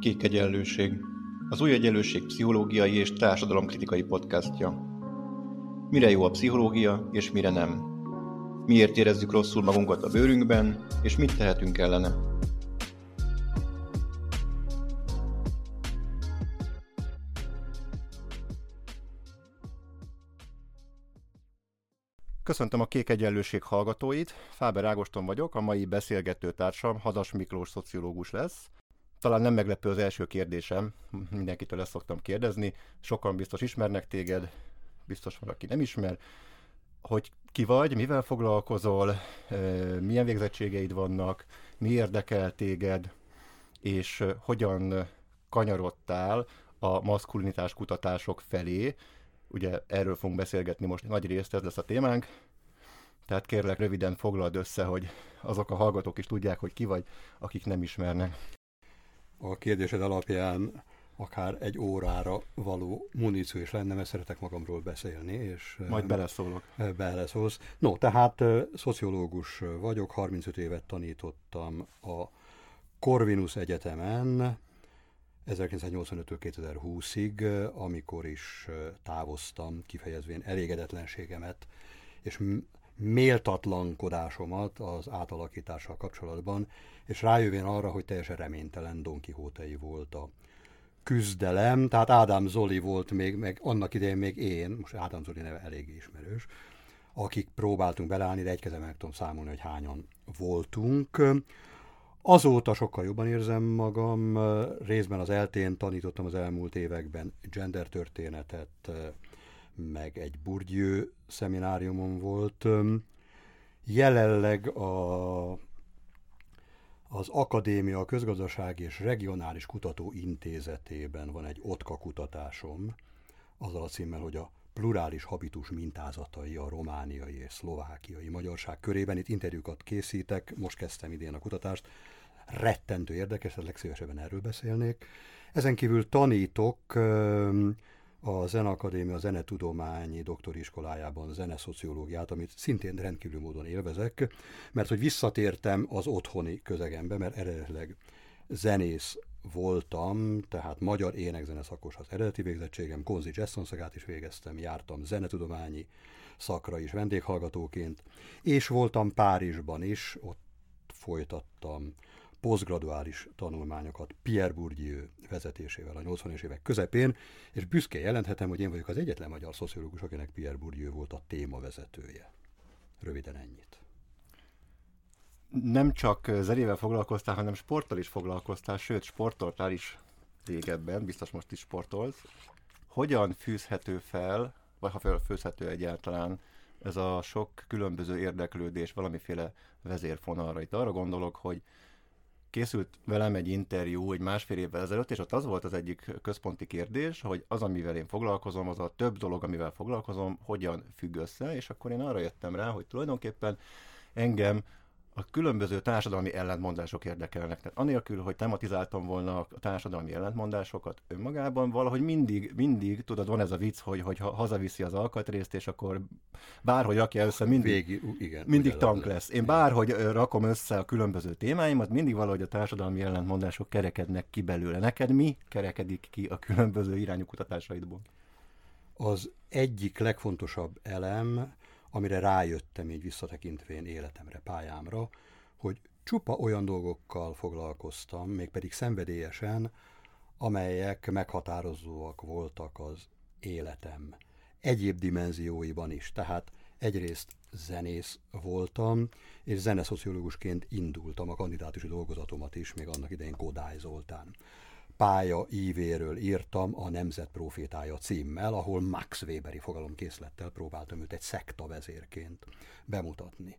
Kék Egyenlőség, az Új Egyenlőség pszichológiai és társadalomkritikai podcastja. Mire jó a pszichológia, és mire nem? Miért érezzük rosszul magunkat a bőrünkben, és mit tehetünk ellene? Köszöntöm a Kék Egyenlőség hallgatóit, Fáber Ágoston vagyok, a mai beszélgető társam Hadas Miklós szociológus lesz, talán nem meglepő az első kérdésem, mindenkitől ezt szoktam kérdezni, sokan biztos ismernek téged, biztos van, aki nem ismer, hogy ki vagy, mivel foglalkozol, milyen végzettségeid vannak, mi érdekel téged, és hogyan kanyarodtál a maszkulinitás kutatások felé. Ugye erről fogunk beszélgetni most nagy részt, ez lesz a témánk. Tehát kérlek röviden foglald össze, hogy azok a hallgatók is tudják, hogy ki vagy, akik nem ismernek a kérdésed alapján akár egy órára való muníció is lenne, mert szeretek magamról beszélni. És Majd beleszólok. Beleszólsz. No, tehát szociológus vagyok, 35 évet tanítottam a Corvinus Egyetemen, 1985-től 2020-ig, amikor is távoztam, kifejezvén elégedetlenségemet, és méltatlankodásomat az átalakítással kapcsolatban, és rájövén arra, hogy teljesen reménytelen Don Quixote volt a küzdelem, tehát Ádám Zoli volt még, meg annak idején még én, most Ádám Zoli neve eléggé ismerős, akik próbáltunk beleállni, de egy kezem meg tudom számolni, hogy hányan voltunk. Azóta sokkal jobban érzem magam, részben az eltén tanítottam az elmúlt években gender történetet, meg egy Bourdieu szemináriumon volt. Jelenleg a, az Akadémia Közgazdasági és Regionális Kutató Intézetében van egy OTKA kutatásom, azzal a címmel, hogy a plurális habitus mintázatai a romániai és szlovákiai magyarság körében. Itt interjúkat készítek, most kezdtem idén a kutatást, rettentő érdekes, legszívesebben erről beszélnék. Ezen kívül tanítok a Zeneakadémia Zenetudományi Doktori Iskolájában zeneszociológiát, amit szintén rendkívül módon élvezek, mert hogy visszatértem az otthoni közegembe, mert eredetileg zenész voltam, tehát magyar énekzene szakos az eredeti végzettségem, Konzi Jazzonszagát is végeztem, jártam zenetudományi szakra is vendéghallgatóként, és voltam Párizsban is, ott folytattam posztgraduális tanulmányokat Pierre Bourdieu vezetésével a 80-es évek közepén, és büszke jelenthetem, hogy én vagyok az egyetlen magyar szociológus, akinek Pierre Bourdieu volt a témavezetője. Röviden ennyit. Nem csak zenével foglalkoztál, hanem sporttal is foglalkoztál, sőt, sportoltál is régebben, biztos most is sportolsz. Hogyan fűzhető fel, vagy ha felfőzhető egyáltalán ez a sok különböző érdeklődés valamiféle vezérfonalra. Itt arra gondolok, hogy készült velem egy interjú egy másfél évvel ezelőtt, és ott az volt az egyik központi kérdés, hogy az, amivel én foglalkozom, az a több dolog, amivel foglalkozom, hogyan függ össze, és akkor én arra jöttem rá, hogy tulajdonképpen engem a különböző társadalmi ellentmondások érdekelnek. Tehát anélkül, hogy tematizáltam volna a társadalmi ellentmondásokat önmagában, valahogy mindig, mindig, tudod, van ez a vicc, hogy, hogy ha hazaviszi az alkatrészt, és akkor bárhogy rakja össze, mindig, Végi, igen, mindig tank lesz. Én bárhogy rakom össze a különböző témáimat, mindig valahogy a társadalmi ellentmondások kerekednek ki belőle. Neked mi kerekedik ki a különböző irányú kutatásaidból? Az egyik legfontosabb elem, amire rájöttem így visszatekintvén életemre, pályámra, hogy csupa olyan dolgokkal foglalkoztam, mégpedig szenvedélyesen, amelyek meghatározóak voltak az életem egyéb dimenzióiban is. Tehát egyrészt zenész voltam, és zeneszociológusként indultam a kandidátusi dolgozatomat is, még annak idején Kodály Zoltán pálya ívéről írtam a Nemzet Profétája címmel, ahol Max Weberi fogalomkészlettel próbáltam őt egy szekta vezérként bemutatni.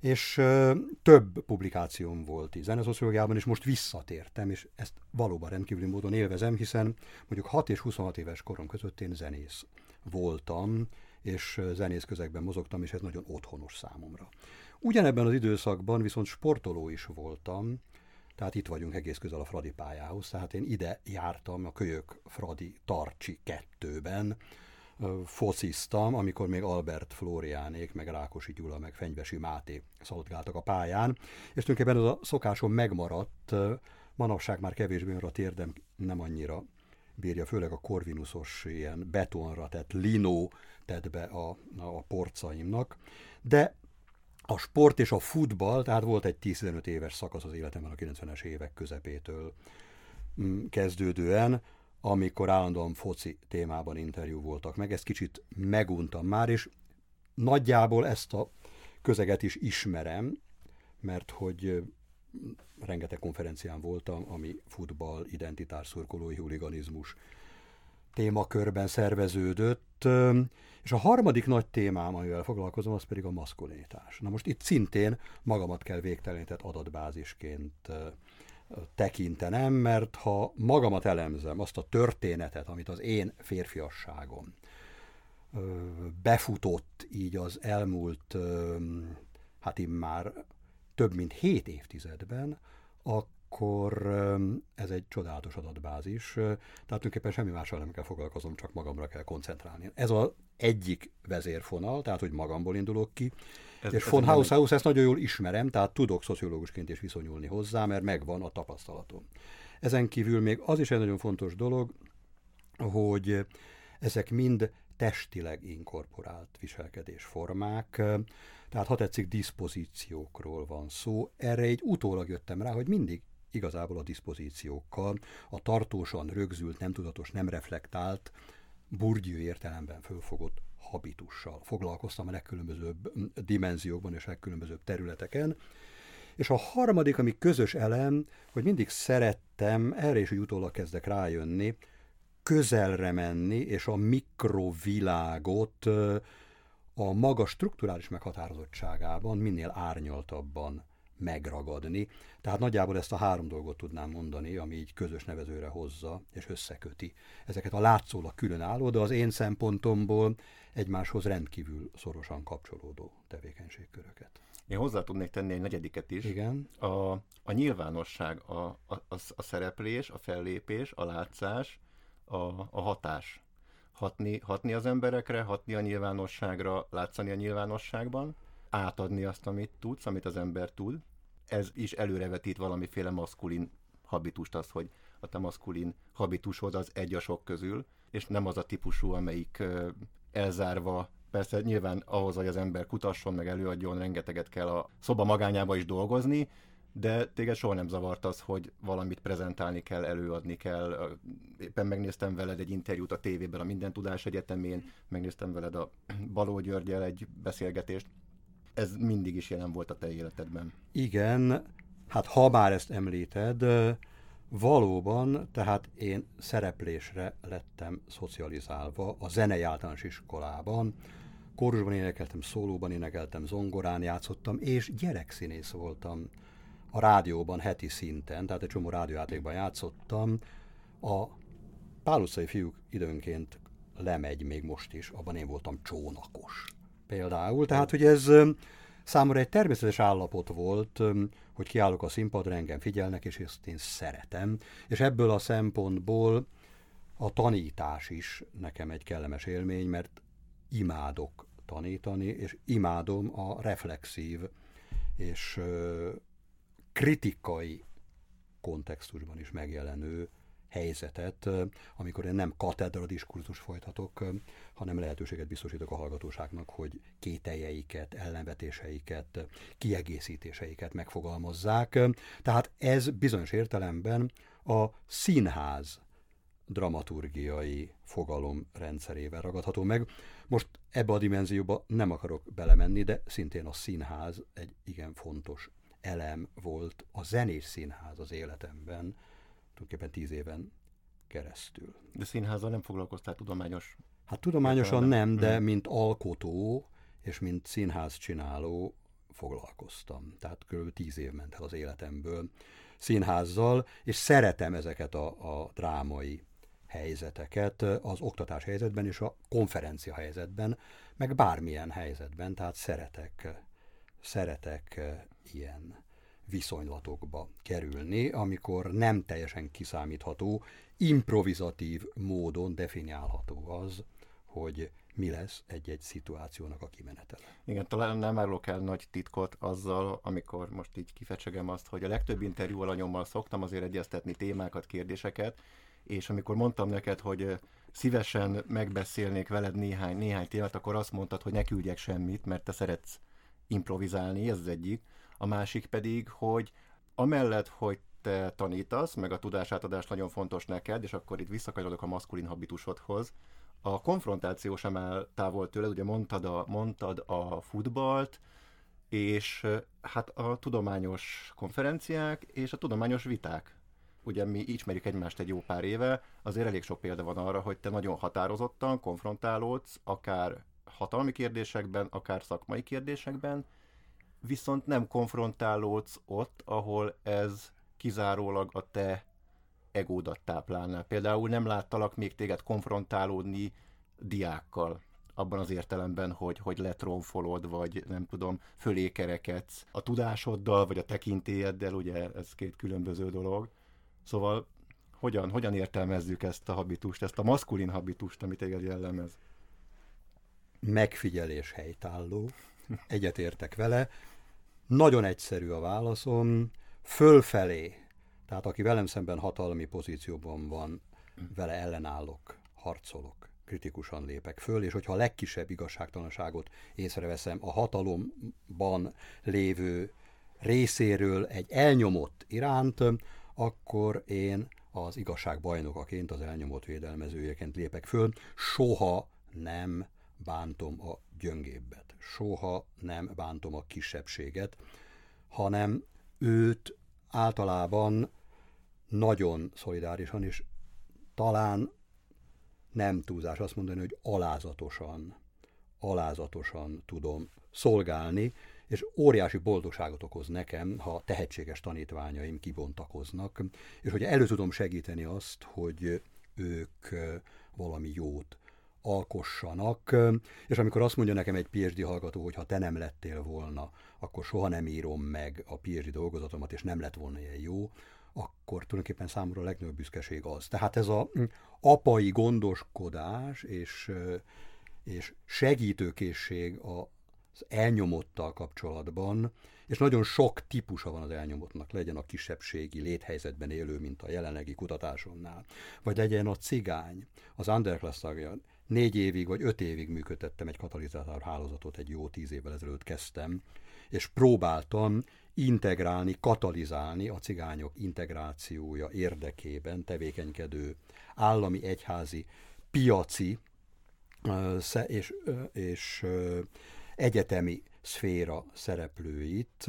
És ö, több publikációm volt így zeneszociológiában, és most visszatértem, és ezt valóban rendkívüli módon élvezem, hiszen mondjuk 6 és 26 éves korom között én zenész voltam, és zenész közegben mozogtam, és ez nagyon otthonos számomra. Ugyanebben az időszakban viszont sportoló is voltam, tehát itt vagyunk egész közel a Fradi pályához, tehát én ide jártam a Kölyök Fradi Tarcsi kettőben, fociztam, amikor még Albert Flóriánék, meg Rákosi Gyula, meg Fenyvesi Máté szaladgáltak a pályán, és tulajdonképpen ez a szokásom megmaradt, manapság már kevésbé, mert a térdem nem annyira bírja, főleg a korvinuszos ilyen betonra, tehát linó tett be a, a porcaimnak, de a sport és a futball, tehát volt egy 15 éves szakasz az életemben a 90-es évek közepétől mm, kezdődően, amikor állandóan foci témában interjú voltak meg. Ezt kicsit meguntam már, és nagyjából ezt a közeget is ismerem, mert hogy rengeteg konferencián voltam, ami futball, identitás, szurkolói huliganizmus témakörben szerveződött, és a harmadik nagy témám, amivel foglalkozom, az pedig a maszkulinitás. Na most itt szintén magamat kell végtelenített adatbázisként tekintenem, mert ha magamat elemzem, azt a történetet, amit az én férfiasságom befutott így az elmúlt, hát már több mint hét évtizedben, akkor ez egy csodálatos adatbázis, tehát tulajdonképpen semmi mással nem kell foglalkoznom, csak magamra kell koncentrálni. Ez az egyik vezérfonal, tehát hogy magamból indulok ki, ez, és ez von Haushaus ezt nagyon jól ismerem, tehát tudok szociológusként is viszonyulni hozzá, mert megvan a tapasztalatom. Ezen kívül még az is egy nagyon fontos dolog, hogy ezek mind testileg inkorporált viselkedésformák, tehát ha tetszik, diszpozíciókról van szó. Erre egy utólag jöttem rá, hogy mindig igazából a diszpozíciókkal, a tartósan rögzült, nem tudatos, nem reflektált, burgyű értelemben fölfogott habitussal. Foglalkoztam a legkülönbözőbb dimenziókban és legkülönbözőbb területeken. És a harmadik, ami közös elem, hogy mindig szerettem, erre is, hogy utólag kezdek rájönni, közelre menni, és a mikrovilágot a maga strukturális meghatározottságában minél árnyaltabban megragadni. Tehát nagyjából ezt a három dolgot tudnám mondani, ami így közös nevezőre hozza és összeköti ezeket a látszólag különálló, de az én szempontomból egymáshoz rendkívül szorosan kapcsolódó tevékenységköröket. Én hozzá tudnék tenni egy negyediket is. Igen. A, a nyilvánosság, a, a, a, a szereplés, a fellépés, a látszás, a, a hatás. Hatni, hatni az emberekre, hatni a nyilvánosságra, látszani a nyilvánosságban, átadni azt, amit tudsz, amit az ember tud. Ez is előrevetít valamiféle maszkulin habitust, az, hogy a te maszkulin habitusod az egy a sok közül, és nem az a típusú, amelyik elzárva Persze nyilván ahhoz, hogy az ember kutasson, meg előadjon, rengeteget kell a szoba magányába is dolgozni, de téged soha nem zavart az, hogy valamit prezentálni kell, előadni kell. Éppen megnéztem veled egy interjút a tévében a Minden Tudás Egyetemén, megnéztem veled a Baló Györgyel egy beszélgetést. Ez mindig is jelen volt a te életedben. Igen, hát ha már ezt említed, valóban, tehát én szereplésre lettem szocializálva a zenei általános iskolában, kórusban énekeltem, szólóban énekeltem, zongorán játszottam, és gyerekszínész voltam a rádióban heti szinten, tehát egy csomó rádiójátékban játszottam. A Pál utcai fiúk időnként lemegy még most is, abban én voltam csónakos például. Tehát, hogy ez számomra egy természetes állapot volt, hogy kiállok a színpadra, engem figyelnek, és ezt én szeretem. És ebből a szempontból a tanítás is nekem egy kellemes élmény, mert imádok tanítani, és imádom a reflexív és kritikai kontextusban is megjelenő helyzetet, amikor én nem katedra diskurzus folytatok, hanem lehetőséget biztosítok a hallgatóságnak, hogy kételjeiket, ellenvetéseiket, kiegészítéseiket megfogalmazzák. Tehát ez bizonyos értelemben a színház dramaturgiai fogalom rendszerével ragadható meg. Most ebbe a dimenzióba nem akarok belemenni, de szintén a színház egy igen fontos elem volt a zenés színház az életemben, tulajdonképpen tíz éven keresztül. De színházzal nem foglalkoztál tudományos? Hát tudományosan nem, de hmm. mint alkotó és mint színház csináló foglalkoztam. Tehát kb. tíz év ment el az életemből színházzal, és szeretem ezeket a, a drámai helyzeteket az oktatás helyzetben és a konferencia helyzetben, meg bármilyen helyzetben, tehát szeretek, szeretek ilyen viszonylatokba kerülni, amikor nem teljesen kiszámítható, improvizatív módon definiálható az, hogy mi lesz egy-egy szituációnak a kimenetele. Igen, talán nem árulok el nagy titkot azzal, amikor most így kifecsegem azt, hogy a legtöbb interjú alanyommal szoktam azért egyeztetni témákat, kérdéseket, és amikor mondtam neked, hogy szívesen megbeszélnék veled néhány, néhány témát, akkor azt mondtad, hogy ne küldjek semmit, mert te szeretsz improvizálni, ez az egyik. A másik pedig, hogy amellett, hogy te tanítasz, meg a tudásátadás nagyon fontos neked, és akkor itt visszakanyarodok a maszkulin habitusodhoz, a konfrontáció sem áll távol tőled, ugye mondtad a, mondtad a futballt, és hát a tudományos konferenciák és a tudományos viták. Ugye mi ismerjük egymást egy jó pár éve, azért elég sok példa van arra, hogy te nagyon határozottan konfrontálódsz, akár hatalmi kérdésekben, akár szakmai kérdésekben, viszont nem konfrontálódsz ott, ahol ez kizárólag a te egódat táplálná. Például nem láttalak még téged konfrontálódni diákkal, abban az értelemben, hogy, hogy letronfolod, vagy nem tudom, fölékerekedsz a tudásoddal, vagy a tekintélyeddel, ugye ez két különböző dolog. Szóval hogyan, hogyan értelmezzük ezt a habitust, ezt a maszkulin habitust, amit téged jellemez? Megfigyelés helytálló, egyetértek vele. Nagyon egyszerű a válaszom, fölfelé tehát aki velem szemben hatalmi pozícióban van, vele ellenállok, harcolok, kritikusan lépek föl, és hogyha a legkisebb igazságtalanságot észreveszem a hatalomban lévő részéről egy elnyomott iránt, akkor én az igazság bajnokaként, az elnyomott védelmezőjeként lépek föl, soha nem bántom a gyöngébbet, soha nem bántom a kisebbséget, hanem őt általában nagyon szolidárisan, és talán nem túlzás azt mondani, hogy alázatosan, alázatosan tudom szolgálni, és óriási boldogságot okoz nekem, ha tehetséges tanítványaim kibontakoznak, és hogy elő tudom segíteni azt, hogy ők valami jót alkossanak, és amikor azt mondja nekem egy PhD hallgató, hogy ha te nem lettél volna, akkor soha nem írom meg a PhD dolgozatomat, és nem lett volna ilyen jó, akkor tulajdonképpen számomra a legnagyobb büszkeség az. Tehát ez a mm, apai gondoskodás és, és segítőkészség az elnyomottal kapcsolatban, és nagyon sok típusa van az elnyomottnak, legyen a kisebbségi léthelyzetben élő, mint a jelenlegi kutatásomnál, vagy legyen a cigány, az underclass tagja. Négy évig vagy öt évig működtettem egy katalizátor hálózatot, egy jó tíz évvel ezelőtt kezdtem, és próbáltam integrálni, katalizálni a cigányok integrációja érdekében tevékenykedő állami, egyházi, piaci és, és egyetemi szféra szereplőit,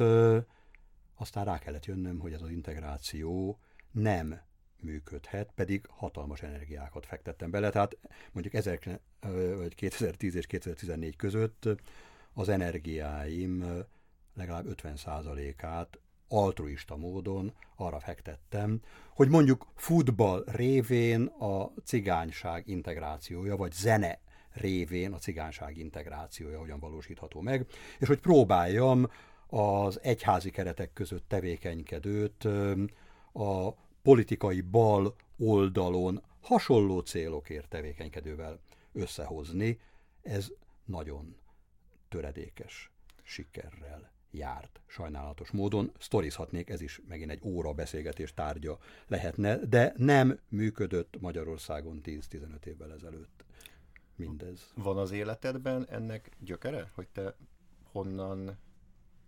aztán rá kellett jönnöm, hogy ez az integráció nem működhet, pedig hatalmas energiákat fektettem bele. Tehát mondjuk 2010 és 2014 között az energiáim legalább 50%-át altruista módon arra fektettem, hogy mondjuk futball révén a cigányság integrációja, vagy zene révén a cigányság integrációja hogyan valósítható meg, és hogy próbáljam az egyházi keretek között tevékenykedőt a politikai bal oldalon hasonló célokért tevékenykedővel összehozni. Ez nagyon töredékes sikerrel járt sajnálatos módon. Sztorizhatnék, ez is megint egy óra beszélgetés tárgya lehetne, de nem működött Magyarországon 10-15 évvel ezelőtt mindez. Van az életedben ennek gyökere, hogy te honnan,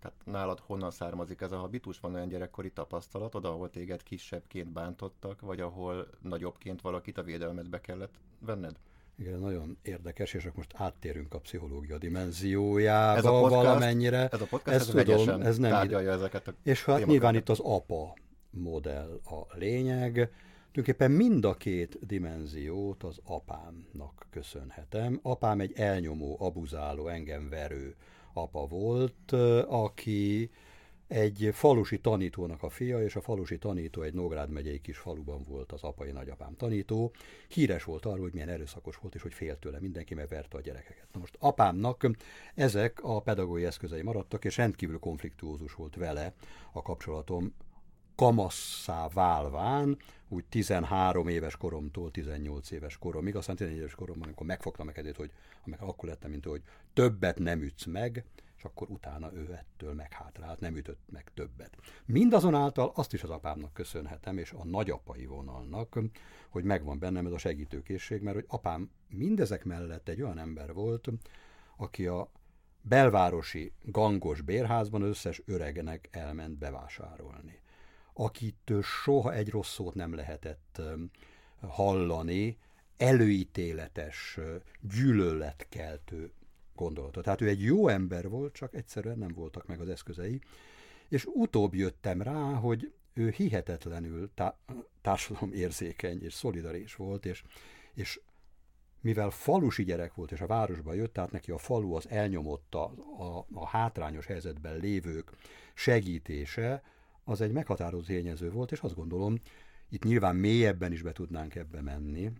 tehát nálad honnan származik ez a habitus? Van olyan gyerekkori tapasztalatod, ahol téged kisebbként bántottak, vagy ahol nagyobbként valakit a védelmedbe kellett venned? Igen, nagyon érdekes, és akkor most áttérünk a pszichológia dimenziójába ez a podcast, valamennyire. Ez a podcast ez, ez tudom, ez nem tárgyalja ezeket a És hát nyilván itt az apa modell a lényeg. Tulajdonképpen mind a két dimenziót az apámnak köszönhetem. Apám egy elnyomó, abuzáló, engem verő apa volt, aki egy falusi tanítónak a fia, és a falusi tanító egy Nógrád megyei kis faluban volt az apai nagyapám tanító. Híres volt arról, hogy milyen erőszakos volt, és hogy félt tőle mindenki, mert verte a gyerekeket. Na most apámnak ezek a pedagógiai eszközei maradtak, és rendkívül konfliktuózus volt vele a kapcsolatom kamasszá válván, úgy 13 éves koromtól 18 éves koromig, aztán 14 éves koromban, amikor megfogtam kezét, hogy amikor akkor lettem, mint hogy többet nem ütsz meg, és akkor utána ő ettől meghátrált, nem ütött meg többet. Mindazonáltal azt is az apámnak köszönhetem, és a nagyapai vonalnak, hogy megvan bennem ez a segítőkészség, mert hogy apám mindezek mellett egy olyan ember volt, aki a belvárosi gangos bérházban összes öregnek elment bevásárolni. Akitől soha egy rossz szót nem lehetett hallani, előítéletes, gyűlöletkeltő gondolata. Tehát ő egy jó ember volt, csak egyszerűen nem voltak meg az eszközei. És utóbb jöttem rá, hogy ő hihetetlenül tá- érzékeny és szolidaris volt, és, és mivel falusi gyerek volt, és a városba jött, tehát neki a falu az elnyomotta a, a hátrányos helyzetben lévők segítése, az egy meghatározó tényező volt, és azt gondolom, itt nyilván mélyebben is be tudnánk ebbe menni,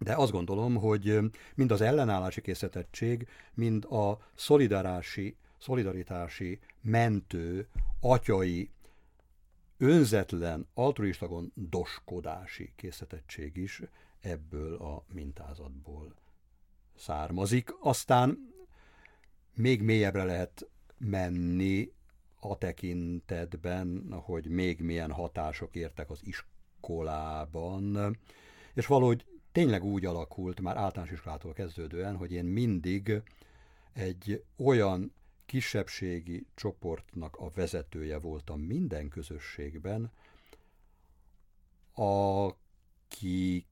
de azt gondolom, hogy mind az ellenállási készítettség, mind a szolidarási, szolidaritási, mentő, atyai, önzetlen, altruista gondoskodási készítettség is ebből a mintázatból származik. Aztán még mélyebbre lehet menni a tekintetben, hogy még milyen hatások értek az iskolában, és valahogy tényleg úgy alakult már általános iskolától kezdődően, hogy én mindig egy olyan kisebbségi csoportnak a vezetője voltam minden közösségben, akik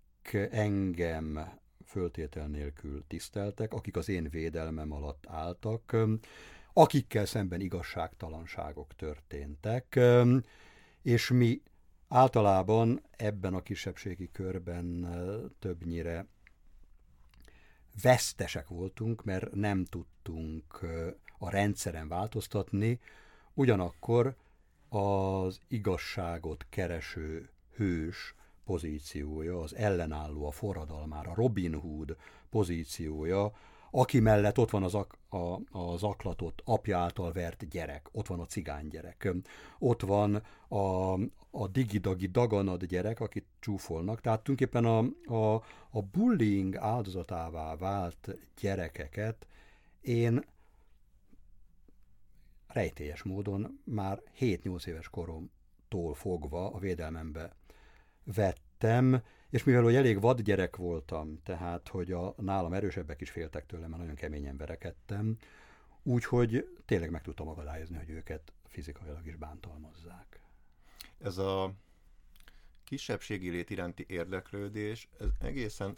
engem föltétel nélkül tiszteltek, akik az én védelmem alatt álltak, akikkel szemben igazságtalanságok történtek, és mi általában ebben a kisebbségi körben többnyire vesztesek voltunk, mert nem tudtunk a rendszeren változtatni, ugyanakkor az igazságot kereső hős pozíciója, az ellenálló a forradalmára, Robin Hood pozíciója, aki mellett ott van az, ak- a, az aklatott apja által vert gyerek, ott van a cigány gyerek, ott van a, a digidagi daganad gyerek, akit csúfolnak. Tehát tulajdonképpen a, a, a bullying áldozatává vált gyerekeket én rejtélyes módon már 7-8 éves koromtól fogva a védelmembe vettem, és mivel hogy elég vad gyerek voltam, tehát hogy a nálam erősebbek is féltek tőlem, mert nagyon keményen verekedtem, úgyhogy tényleg meg tudtam akadályozni, hogy őket fizikailag is bántalmazzák. Ez a kisebbségi lét iránti érdeklődés, ez egészen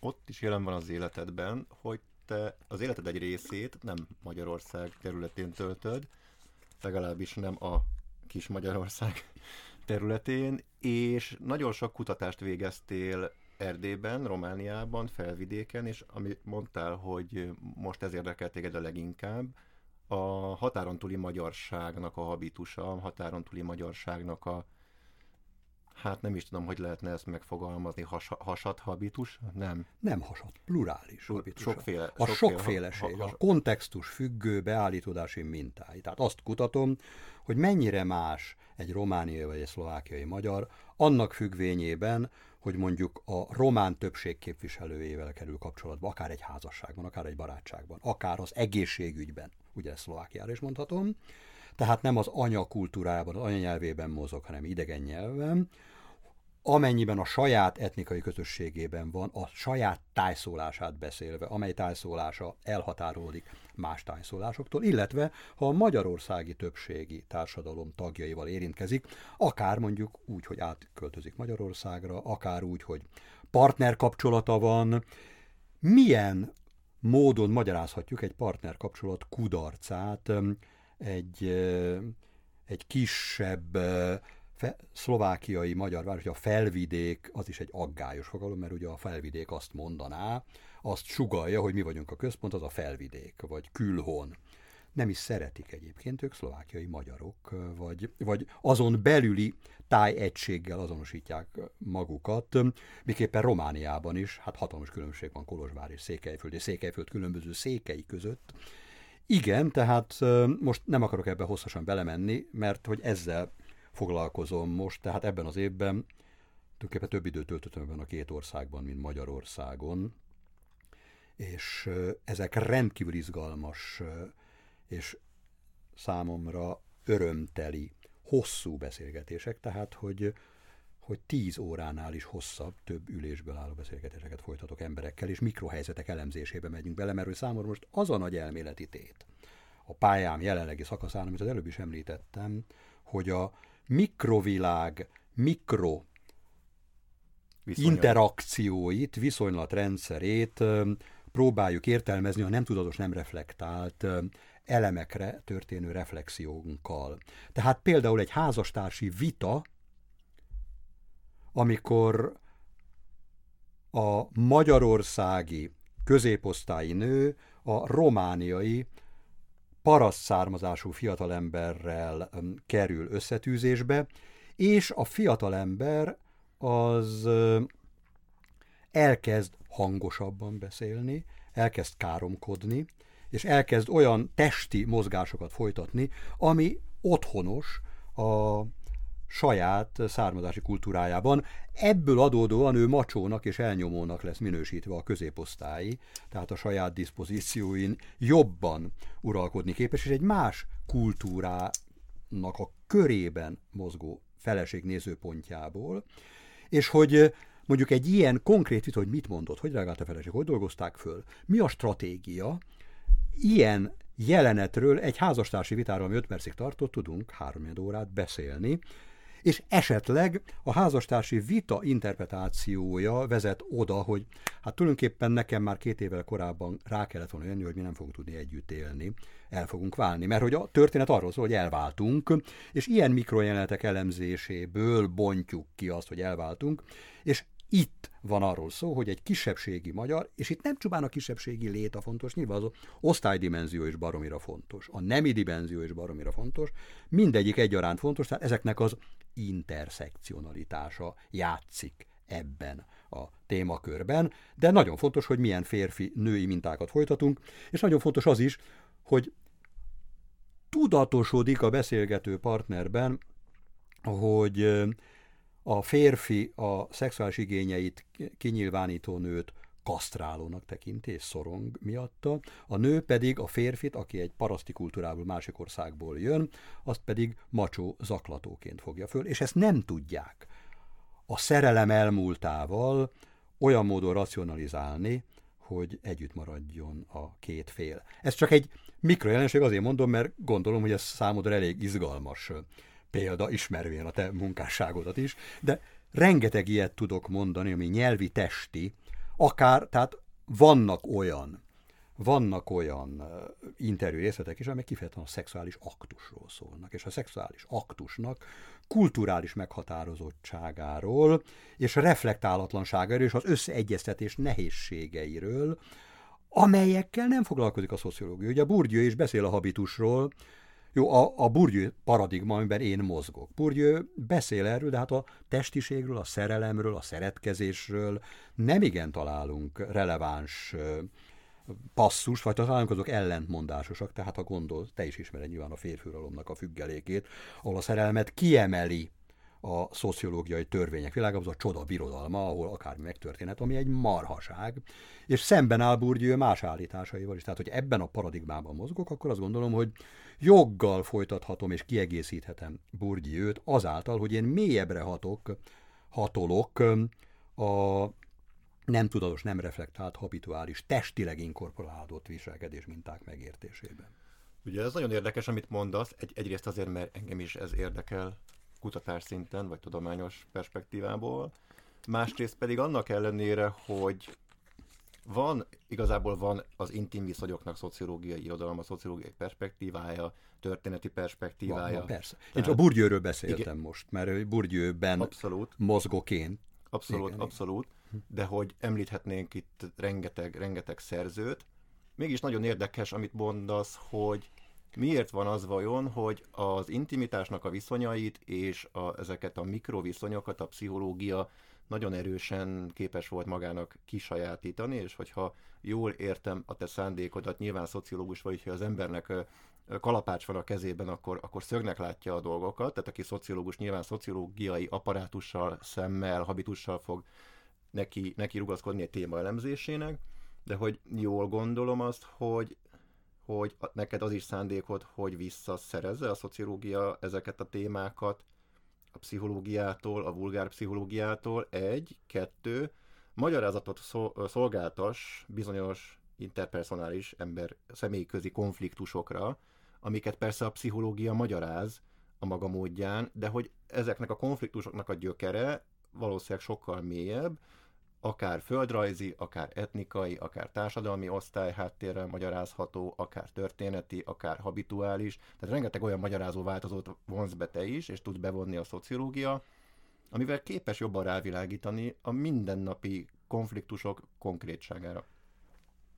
ott is jelen van az életedben, hogy te az életed egy részét nem Magyarország területén töltöd, legalábbis nem a kis Magyarország területén, és nagyon sok kutatást végeztél Erdélyben, Romániában, felvidéken, és amit mondtál, hogy most ez érdekel téged a leginkább, a határon túli magyarságnak a habitusa, a határon túli magyarságnak a hát nem is tudom, hogy lehetne ezt megfogalmazni, has, hasad habitus? Nem. Nem hasad, plurális habitus. Sokféle. A sokféle, sokféleség, a kontextus függő beállítódási mintái. Tehát azt kutatom, hogy mennyire más egy romániai vagy egy szlovákiai magyar, annak függvényében, hogy mondjuk a román többség képviselőjével kerül kapcsolatba, akár egy házasságban, akár egy barátságban, akár az egészségügyben, ugye Szlovákiára is mondhatom, tehát nem az anyakultúrában, az anyanyelvében mozog, hanem idegen nyelven, amennyiben a saját etnikai közösségében van, a saját tájszólását beszélve, amely tájszólása elhatárolódik más tájszólásoktól, illetve ha a magyarországi többségi társadalom tagjaival érintkezik, akár mondjuk úgy, hogy átköltözik Magyarországra, akár úgy, hogy partnerkapcsolata van, milyen módon magyarázhatjuk egy partnerkapcsolat kudarcát egy, egy kisebb fe, szlovákiai magyar város, a felvidék, az is egy aggályos fogalom, mert ugye a felvidék azt mondaná, azt sugalja, hogy mi vagyunk a központ, az a felvidék, vagy külhon. Nem is szeretik egyébként, ők szlovákiai magyarok, vagy, vagy azon belüli tájegységgel azonosítják magukat, miképpen Romániában is, hát hatalmas különbség van Kolozsvár és Székelyföld, és Székelyföld különböző székei között. Igen, tehát most nem akarok ebbe hosszasan belemenni, mert hogy ezzel foglalkozom most, tehát ebben az évben tulajdonképpen több időt töltöttem ebben a két országban, mint Magyarországon, és ezek rendkívül izgalmas és számomra örömteli, hosszú beszélgetések, tehát hogy, hogy tíz óránál is hosszabb, több ülésből álló beszélgetéseket folytatok emberekkel, és mikrohelyzetek elemzésébe megyünk bele, mert hogy számomra most az a nagy elméleti tét a pályám jelenlegi szakaszán, amit az előbb is említettem, hogy a mikrovilág, mikro Viszonyat. interakcióit, viszonylatrendszerét próbáljuk értelmezni a nem tudatos, nem reflektált elemekre történő reflexiónkkal. Tehát például egy házastársi vita, amikor a magyarországi középosztályi nő a romániai paraszt származású fiatalemberrel kerül összetűzésbe, és a fiatalember az elkezd hangosabban beszélni, elkezd káromkodni, és elkezd olyan testi mozgásokat folytatni, ami otthonos a saját származási kultúrájában. Ebből adódóan ő macsónak és elnyomónak lesz minősítve a középosztályi, tehát a saját diszpozícióin jobban uralkodni képes, és egy más kultúrának a körében mozgó feleség nézőpontjából, és hogy mondjuk egy ilyen konkrét vita, hogy mit mondott, hogy reagált a feleség, hogy dolgozták föl, mi a stratégia, ilyen jelenetről egy házastársi vitáról, ami 5 percig tartott, tudunk három órát beszélni, és esetleg a házastársi vita interpretációja vezet oda, hogy hát tulajdonképpen nekem már két évvel korábban rá kellett volna jönni, hogy mi nem fogunk tudni együtt élni, el fogunk válni, mert hogy a történet arról szól, hogy elváltunk, és ilyen mikrojelenetek elemzéséből bontjuk ki azt, hogy elváltunk, és itt van arról szó, hogy egy kisebbségi magyar, és itt nem csupán a kisebbségi lét a fontos, nyilván az osztálydimenzió is baromira fontos, a nemi dimenzió is baromira fontos, mindegyik egyaránt fontos, tehát ezeknek az interszekcionalitása játszik ebben a témakörben, de nagyon fontos, hogy milyen férfi-női mintákat folytatunk, és nagyon fontos az is, hogy tudatosodik a beszélgető partnerben, hogy a férfi a szexuális igényeit kinyilvánító nőt kasztrálónak tekinti és szorong miatta, a nő pedig a férfit, aki egy paraszti kultúrából, másik országból jön, azt pedig macsó zaklatóként fogja föl, és ezt nem tudják a szerelem elmúltával olyan módon racionalizálni, hogy együtt maradjon a két fél. Ez csak egy mikrojelenség, azért mondom, mert gondolom, hogy ez számodra elég izgalmas példa, ismervén a te munkásságodat is, de rengeteg ilyet tudok mondani, ami nyelvi, testi, akár, tehát vannak olyan, vannak olyan interjú részletek is, amelyek kifejezetten a szexuális aktusról szólnak, és a szexuális aktusnak kulturális meghatározottságáról, és reflektálatlanságáról, és az összeegyeztetés nehézségeiről, amelyekkel nem foglalkozik a szociológia. Ugye a Bourdieu is beszél a habitusról, jó, a, a Bourdieu paradigma, amiben én mozgok. Bourdieu beszél erről, de hát a testiségről, a szerelemről, a szeretkezésről nem igen találunk releváns passzus, vagy találunk azok ellentmondásosak, tehát ha gondol, te is ismered nyilván a férfüralomnak a függelékét, ahol a szerelmet kiemeli a szociológiai törvények világa, az a csoda birodalma, ahol akármi megtörténhet, ami egy marhaság, és szemben áll Bourdieu más állításaival is. Tehát, hogy ebben a paradigmában mozgok, akkor azt gondolom, hogy joggal folytathatom és kiegészíthetem Bourdieu-t azáltal, hogy én mélyebbre hatok, hatolok a nem tudatos, nem reflektált, habituális, testileg inkorporálódott viselkedés minták megértésében. Ugye ez nagyon érdekes, amit mondasz, egy, egyrészt azért, mert engem is ez érdekel kutatás szinten, vagy tudományos perspektívából, másrészt pedig annak ellenére, hogy van, igazából van az intim viszonyoknak szociológiai irodalom, a szociológiai perspektívája, történeti perspektívája. Van, van persze. Tehát, Én a Bourdieuről beszéltem igen. most, mert Bourdieuben abszolút. mozgóként. Abszolút, igen, abszolút. De hogy említhetnénk itt rengeteg, rengeteg szerzőt, mégis nagyon érdekes, amit mondasz, hogy Miért van az vajon, hogy az intimitásnak a viszonyait és a, ezeket a mikroviszonyokat a pszichológia nagyon erősen képes volt magának kisajátítani, és hogyha jól értem a te szándékodat, nyilván szociológus vagy, hogy az embernek kalapács van a kezében, akkor, akkor szögnek látja a dolgokat, tehát aki szociológus nyilván szociológiai apparátussal, szemmel, habitussal fog neki, neki rugaszkodni egy téma elemzésének, de hogy jól gondolom azt, hogy hogy neked az is szándékod, hogy visszaszerezze a szociológia ezeket a témákat a pszichológiától, a vulgár pszichológiától, egy, kettő, magyarázatot szolgáltas bizonyos interpersonális ember személyközi konfliktusokra, amiket persze a pszichológia magyaráz a maga módján, de hogy ezeknek a konfliktusoknak a gyökere valószínűleg sokkal mélyebb, akár földrajzi, akár etnikai, akár társadalmi osztály háttérrel magyarázható, akár történeti, akár habituális. Tehát rengeteg olyan magyarázó változót vonz be te is, és tud bevonni a szociológia, amivel képes jobban rávilágítani a mindennapi konfliktusok konkrétságára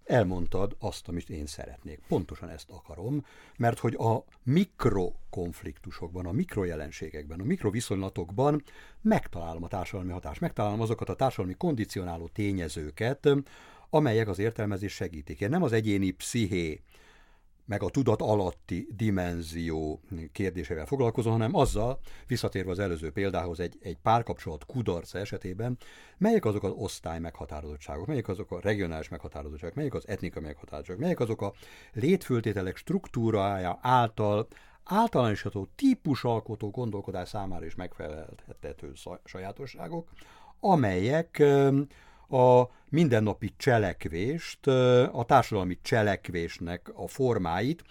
elmondtad azt, amit én szeretnék. Pontosan ezt akarom, mert hogy a mikrokonfliktusokban, a mikrojelenségekben, a mikroviszonylatokban megtalálom a társadalmi hatást, megtalálom azokat a társadalmi kondicionáló tényezőket, amelyek az értelmezés segítik. Én nem az egyéni psziché meg a tudat alatti dimenzió kérdésével foglalkozom, hanem azzal, visszatérve az előző példához, egy, egy párkapcsolat kudarca esetében, melyek azok az osztály meghatározottságok, melyek azok a regionális meghatározottságok, melyek az etnika meghatározottságok, melyek azok a létföltételek struktúrája által általánosítható típusalkotó gondolkodás számára is megfelelhető sajátosságok, amelyek a mindennapi cselekvést, a társadalmi cselekvésnek a formáit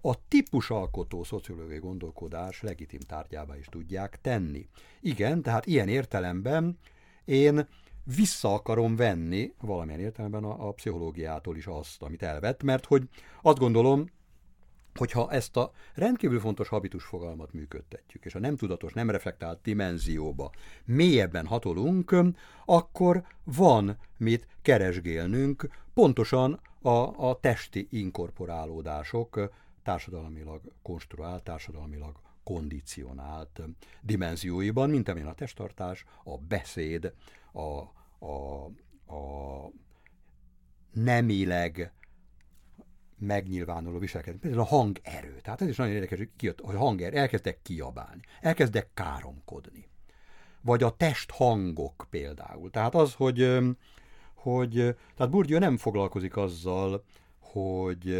a típusalkotó szociológiai gondolkodás legitim tárgyába is tudják tenni. Igen, tehát ilyen értelemben én vissza akarom venni valamilyen értelemben a, a pszichológiától is azt, amit elvett, mert hogy azt gondolom, hogyha ezt a rendkívül fontos habitus fogalmat működtetjük, és a nem tudatos, nem reflektált dimenzióba mélyebben hatolunk, akkor van mit keresgélnünk, pontosan a, a testi inkorporálódások társadalmilag konstruált, társadalmilag kondicionált dimenzióiban, mint amilyen a testtartás, a beszéd, a, a, a nemileg megnyilvánuló viselkedés. Például a hangerő. Tehát ez is nagyon érdekes, hogy, kijött, hogy hanger, elkezdek kiabálni, elkezdek káromkodni. Vagy a testhangok például. Tehát az, hogy, hogy tehát Bourdieu nem foglalkozik azzal, hogy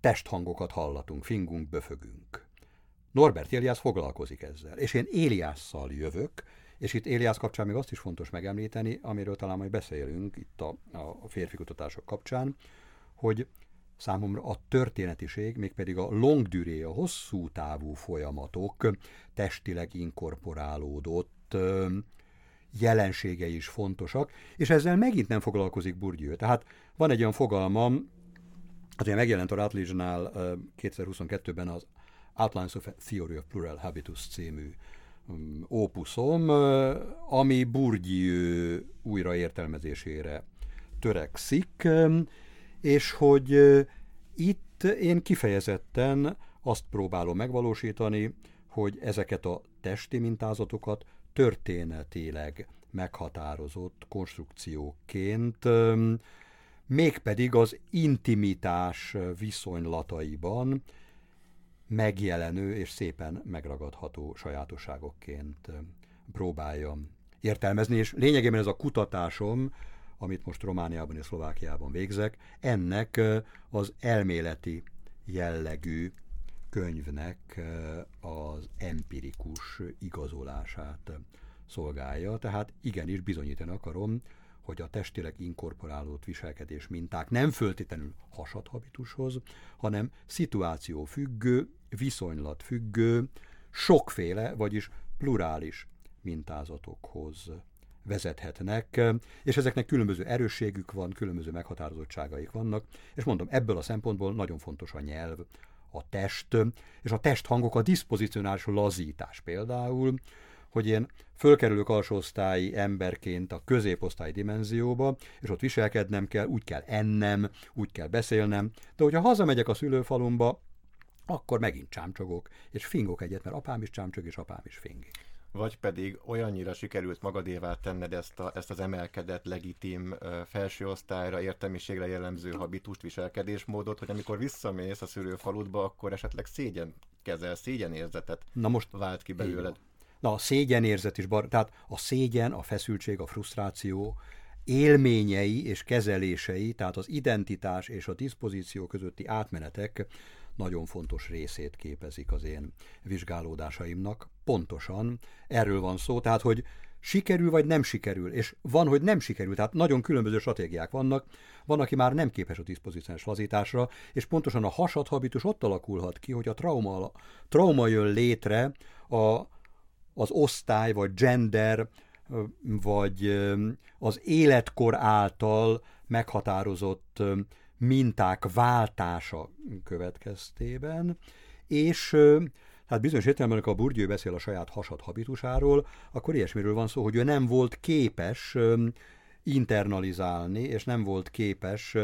testhangokat hallatunk, fingunk, böfögünk. Norbert Elias foglalkozik ezzel, és én Éliásszal jövök, és itt Éliász kapcsán még azt is fontos megemlíteni, amiről talán majd beszélünk itt a, a férfi kutatások kapcsán, hogy számomra a történetiség, mégpedig a long duré, a hosszú távú folyamatok testileg inkorporálódott jelenségei is fontosak, és ezzel megint nem foglalkozik Bourdieu. Tehát van egy olyan fogalmam, az megjelent a Routledge-nál 2022-ben az Outlines of Theory of Plural Habitus című ópuszom, ami Bourdieu újraértelmezésére törekszik, és hogy itt én kifejezetten azt próbálom megvalósítani, hogy ezeket a testi mintázatokat történetileg meghatározott konstrukcióként, mégpedig az intimitás viszonylataiban megjelenő és szépen megragadható sajátosságokként próbáljam értelmezni, és lényegében ez a kutatásom amit most Romániában és Szlovákiában végzek, ennek az elméleti jellegű könyvnek az empirikus igazolását szolgálja. Tehát igenis bizonyítani akarom, hogy a testileg inkorporálódott viselkedés minták nem föltétlenül hasadhabitushoz, hanem szituáció függő, viszonylat függő, sokféle, vagyis plurális mintázatokhoz vezethetnek, és ezeknek különböző erősségük van, különböző meghatározottságaik vannak, és mondom, ebből a szempontból nagyon fontos a nyelv, a test, és a testhangok a diszpozicionális lazítás például, hogy én fölkerülök alsóosztályi emberként a középosztályi dimenzióba, és ott viselkednem kell, úgy kell ennem, úgy kell beszélnem, de hogyha hazamegyek a szülőfalumba, akkor megint csámcsogok, és fingok egyet, mert apám is csámcsog, és apám is fingik vagy pedig olyannyira sikerült magadévá tenned ezt, a, ezt az emelkedett, legitim, felső osztályra, értelmiségre jellemző habitust, viselkedésmódot, hogy amikor visszamész a szülőfaludba, akkor esetleg szégyen kezel, szégyenérzetet Na most vált ki belőled. Na, a szégyenérzet is, bar, tehát a szégyen, a feszültség, a frusztráció, élményei és kezelései, tehát az identitás és a diszpozíció közötti átmenetek nagyon fontos részét képezik az én vizsgálódásaimnak. Pontosan. Erről van szó, tehát hogy sikerül vagy nem sikerül, és van, hogy nem sikerül, tehát nagyon különböző stratégiák vannak, van, aki már nem képes a diszpozíciós lazításra, és pontosan a hasadhabitus ott alakulhat ki, hogy a trauma, trauma jön létre a, az osztály, vagy gender, vagy az életkor által meghatározott minták váltása következtében, és hát bizonyos értelemben, amikor a Bourdieu beszél a saját hasad habitusáról, akkor ilyesmiről van szó, hogy ő nem volt képes internalizálni, és nem volt képes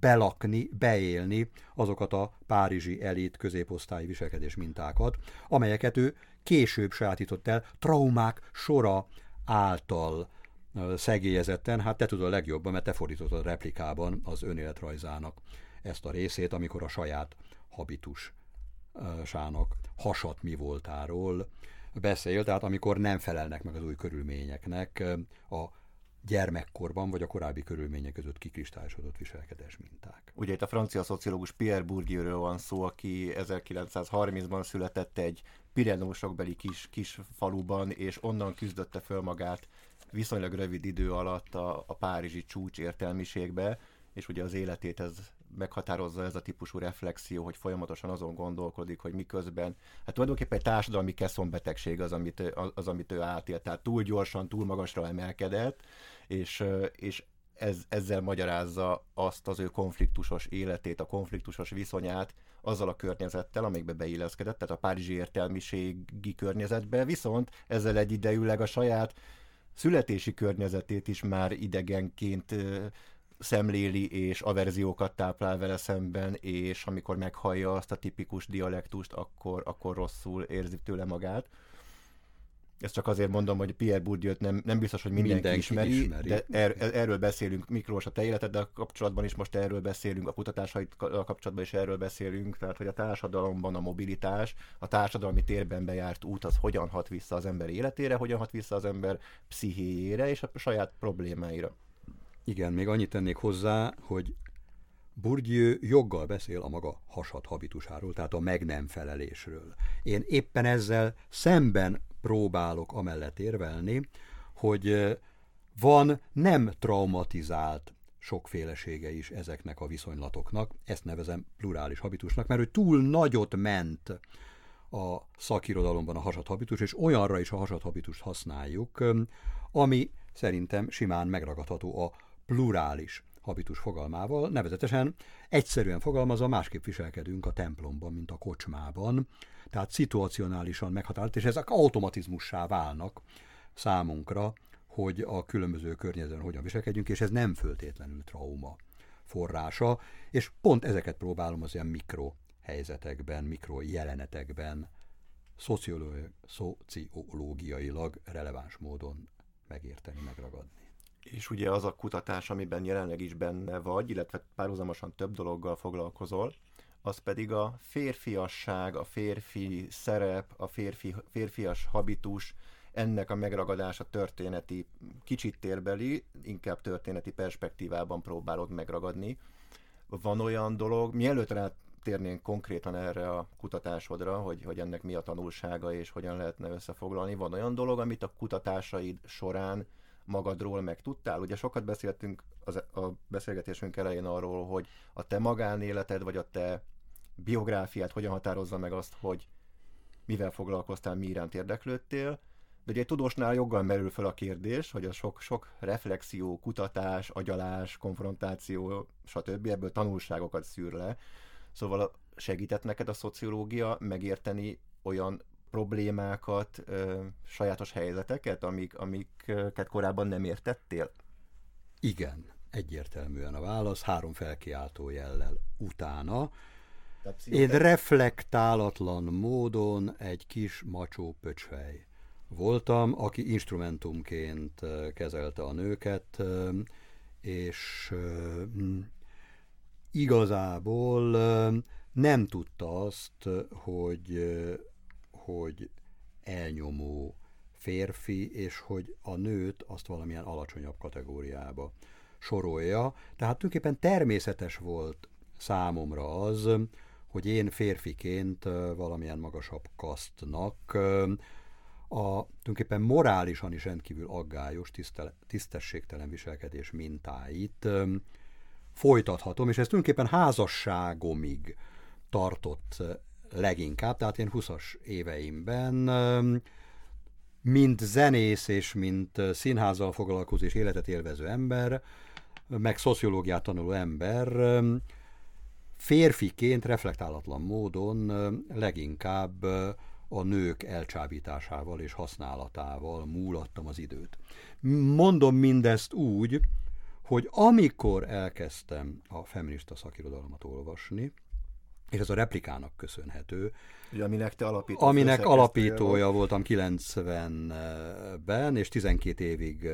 belakni, beélni azokat a párizsi elit középosztályi viselkedés mintákat, amelyeket ő később sajátított el traumák sora által szegélyezetten, hát te tudod a legjobban, mert te fordítottad a replikában az önéletrajzának ezt a részét, amikor a saját habitusának hasat mi voltáról beszél, tehát amikor nem felelnek meg az új körülményeknek a gyermekkorban vagy a korábbi körülmények között kikristályosodott viselkedés minták. Ugye itt a francia szociológus Pierre Bourdieuről van szó, aki 1930-ban született egy Pirenósokbeli kis, kis faluban, és onnan küzdötte föl magát viszonylag rövid idő alatt a, a párizsi csúcs értelmiségbe, és ugye az életét ez meghatározza ez a típusú reflexió, hogy folyamatosan azon gondolkodik, hogy miközben, hát tulajdonképpen egy társadalmi keszonbetegség az, amit, az, amit ő átélt, tehát túl gyorsan, túl magasra emelkedett, és, és ez, ezzel magyarázza azt az ő konfliktusos életét, a konfliktusos viszonyát azzal a környezettel, amikbe beilleszkedett, tehát a párizsi értelmiségi környezetbe, viszont ezzel egyidejűleg a saját születési környezetét is már idegenként szemléli, és averziókat táplál vele szemben, és amikor meghallja azt a tipikus dialektust, akkor, akkor rosszul érzi tőle magát. Ezt csak azért mondom, hogy Pierre Bourdieu nem, nem biztos, hogy mindenki, mindenki ismeri, ismeri, de er, erről beszélünk, Miklós a te életeddel kapcsolatban is most erről beszélünk, a kutatásaikkal kapcsolatban is erről beszélünk, tehát hogy a társadalomban a mobilitás, a társadalmi térben bejárt út az hogyan hat vissza az ember életére, hogyan hat vissza az ember pszichéjére és a saját problémáira. Igen, még annyit tennék hozzá, hogy Bourdieu joggal beszél a maga hasad habitusáról, tehát a meg nem felelésről. Én éppen ezzel szemben próbálok amellett érvelni, hogy van nem traumatizált sokfélesége is ezeknek a viszonylatoknak, ezt nevezem plurális habitusnak, mert ő túl nagyot ment a szakirodalomban a hasadhabitus, és olyanra is a hasadhabitust használjuk, ami szerintem simán megragadható a plurális habitus fogalmával, nevezetesen egyszerűen fogalmazva másképp viselkedünk a templomban, mint a kocsmában, tehát szituacionálisan meghatározott, és ezek automatizmussá válnak számunkra, hogy a különböző környezetben hogyan viselkedjünk, és ez nem föltétlenül trauma forrása, és pont ezeket próbálom az ilyen mikro helyzetekben, mikro jelenetekben szociológiailag releváns módon megérteni, megragadni. És ugye az a kutatás, amiben jelenleg is benne vagy, illetve párhuzamosan több dologgal foglalkozol, az pedig a férfiasság, a férfi szerep, a férfi, férfias habitus, ennek a megragadása történeti, kicsit térbeli, inkább történeti perspektívában próbálod megragadni. Van olyan dolog, mielőtt rátérnénk konkrétan erre a kutatásodra, hogy, hogy ennek mi a tanulsága és hogyan lehetne összefoglalni, van olyan dolog, amit a kutatásaid során magadról megtudtál? Ugye sokat beszéltünk az, a beszélgetésünk elején arról, hogy a te magánéleted, vagy a te biográfiát hogyan határozza meg azt, hogy mivel foglalkoztál, mi iránt érdeklődtél, de ugye egy tudósnál joggal merül fel a kérdés, hogy a sok-sok reflexió, kutatás, agyalás, konfrontáció, stb. ebből tanulságokat szűr le. Szóval segített neked a szociológia megérteni olyan problémákat, ö, sajátos helyzeteket, amik, amiket korábban nem értettél? Igen, egyértelműen a válasz, három felkiáltó jellel utána. Én reflektálatlan módon egy kis macsó pöcsfej voltam, aki instrumentumként kezelte a nőket, és igazából nem tudta azt, hogy, hogy elnyomó férfi, és hogy a nőt azt valamilyen alacsonyabb kategóriába sorolja. Tehát tulajdonképpen természetes volt számomra az, hogy én férfiként valamilyen magasabb kasztnak a tulajdonképpen morálisan is rendkívül aggályos, tisztel, tisztességtelen viselkedés mintáit folytathatom, és ez tulajdonképpen házasságomig tartott leginkább, tehát én 20-as éveimben mint zenész és mint színházzal foglalkozó és életet élvező ember, meg szociológiát tanuló ember, férfiként reflektálatlan módon leginkább a nők elcsábításával és használatával múlattam az időt. Mondom mindezt úgy, hogy amikor elkezdtem a feminista szakirodalmat olvasni, és ez a replikának köszönhető. Ugye, aminek te alapító Aminek alapítója volt. voltam 90-ben, és 12 évig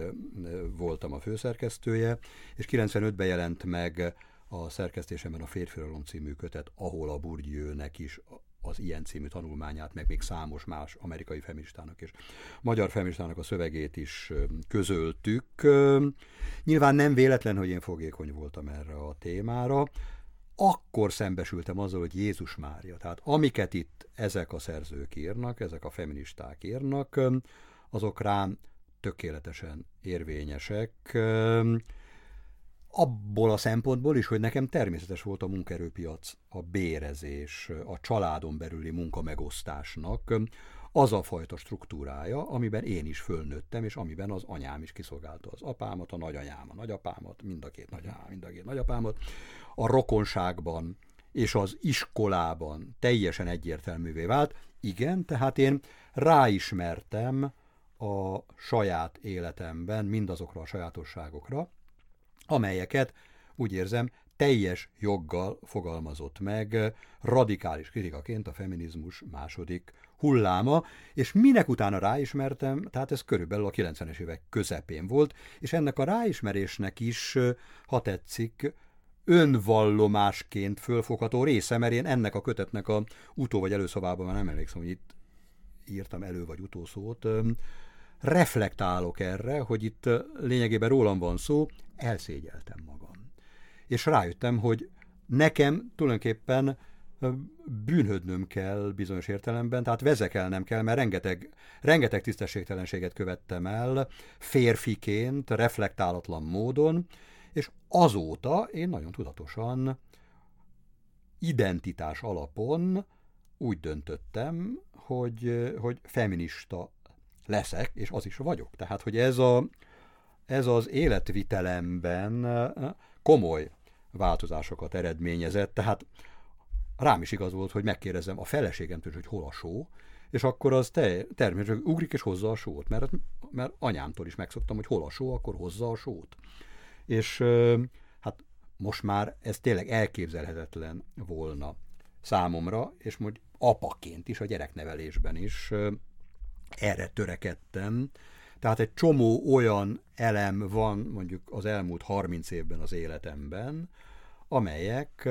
voltam a főszerkesztője, és 95-ben jelent meg a szerkesztésemben a Férfiralom című kötet, ahol a Bourdieu-nek is az ilyen című tanulmányát, meg még számos más amerikai feministának és magyar feministának a szövegét is közöltük. Nyilván nem véletlen, hogy én fogékony voltam erre a témára. Akkor szembesültem azzal, hogy Jézus Mária, tehát amiket itt ezek a szerzők írnak, ezek a feministák írnak, azok rám tökéletesen érvényesek abból a szempontból is, hogy nekem természetes volt a munkerőpiac, a bérezés, a családon belüli munkamegosztásnak az a fajta struktúrája, amiben én is fölnőttem, és amiben az anyám is kiszolgálta az apámat, a nagyanyám, a nagyapámat, mind a két nagyanyám, mind a két nagyapámat. A rokonságban és az iskolában teljesen egyértelművé vált. Igen, tehát én ráismertem a saját életemben mindazokra a sajátosságokra, amelyeket úgy érzem teljes joggal fogalmazott meg radikális kritikaként a feminizmus második hulláma, és minek utána ráismertem, tehát ez körülbelül a 90-es évek közepén volt, és ennek a ráismerésnek is, ha tetszik, önvallomásként fölfogható része, mert én ennek a kötetnek a utó vagy előszavában már nem emlékszem, hogy itt írtam elő vagy utószót, reflektálok erre, hogy itt lényegében rólam van szó, elszégyeltem magam. És rájöttem, hogy nekem tulajdonképpen bűnhödnöm kell bizonyos értelemben, tehát vezekelnem kell, mert rengeteg, rengeteg tisztességtelenséget követtem el férfiként, reflektálatlan módon, és azóta én nagyon tudatosan identitás alapon úgy döntöttem, hogy, hogy feminista leszek, és az is vagyok. Tehát, hogy ez, a, ez az életvitelemben komoly változásokat eredményezett, tehát rám is igaz volt, hogy megkérdezem a feleségemtől, hogy hol a só, és akkor az te, természetesen ugrik és hozza a sót, mert, mert anyámtól is megszoktam, hogy hol a só, akkor hozza a sót. És hát most már ez tényleg elképzelhetetlen volna számomra, és mondjuk apaként is, a gyereknevelésben is erre törekedtem. Tehát egy csomó olyan elem van mondjuk az elmúlt 30 évben az életemben, amelyek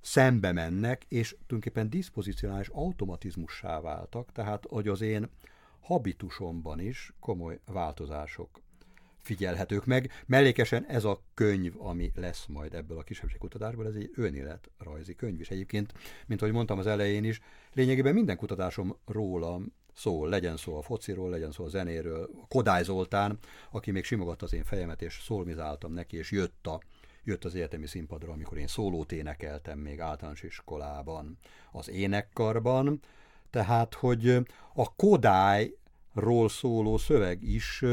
szembe mennek, és tulajdonképpen diszpozicionális automatizmussá váltak, tehát hogy az én habitusomban is komoly változások figyelhetők meg. Mellékesen ez a könyv, ami lesz majd ebből a kisebbségkutatásból, ez egy önéletrajzi könyv is. Egyébként, mint ahogy mondtam az elején is, lényegében minden kutatásom rólam szól, legyen szó a fociról, legyen szó a zenéről. Kodály Zoltán, aki még simogatta az én fejemet, és szólmizáltam neki, és jött, a, jött az egyetemi színpadra, amikor én szólót énekeltem még általános iskolában, az énekkarban. Tehát, hogy a Kodályról szóló szöveg is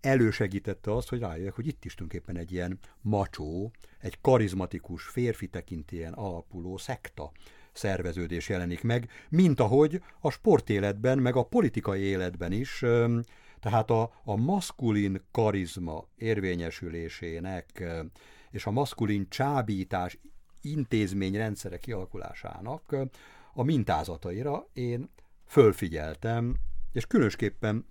elősegítette azt, hogy rájöjjek, hogy itt is tulajdonképpen egy ilyen macsó, egy karizmatikus, férfi tekintélyen alapuló szekta szerveződés jelenik meg, mint ahogy a sportéletben, meg a politikai életben is, tehát a, a maszkulin karizma érvényesülésének és a maszkulin csábítás intézményrendszere kialakulásának a mintázataira én fölfigyeltem, és különösképpen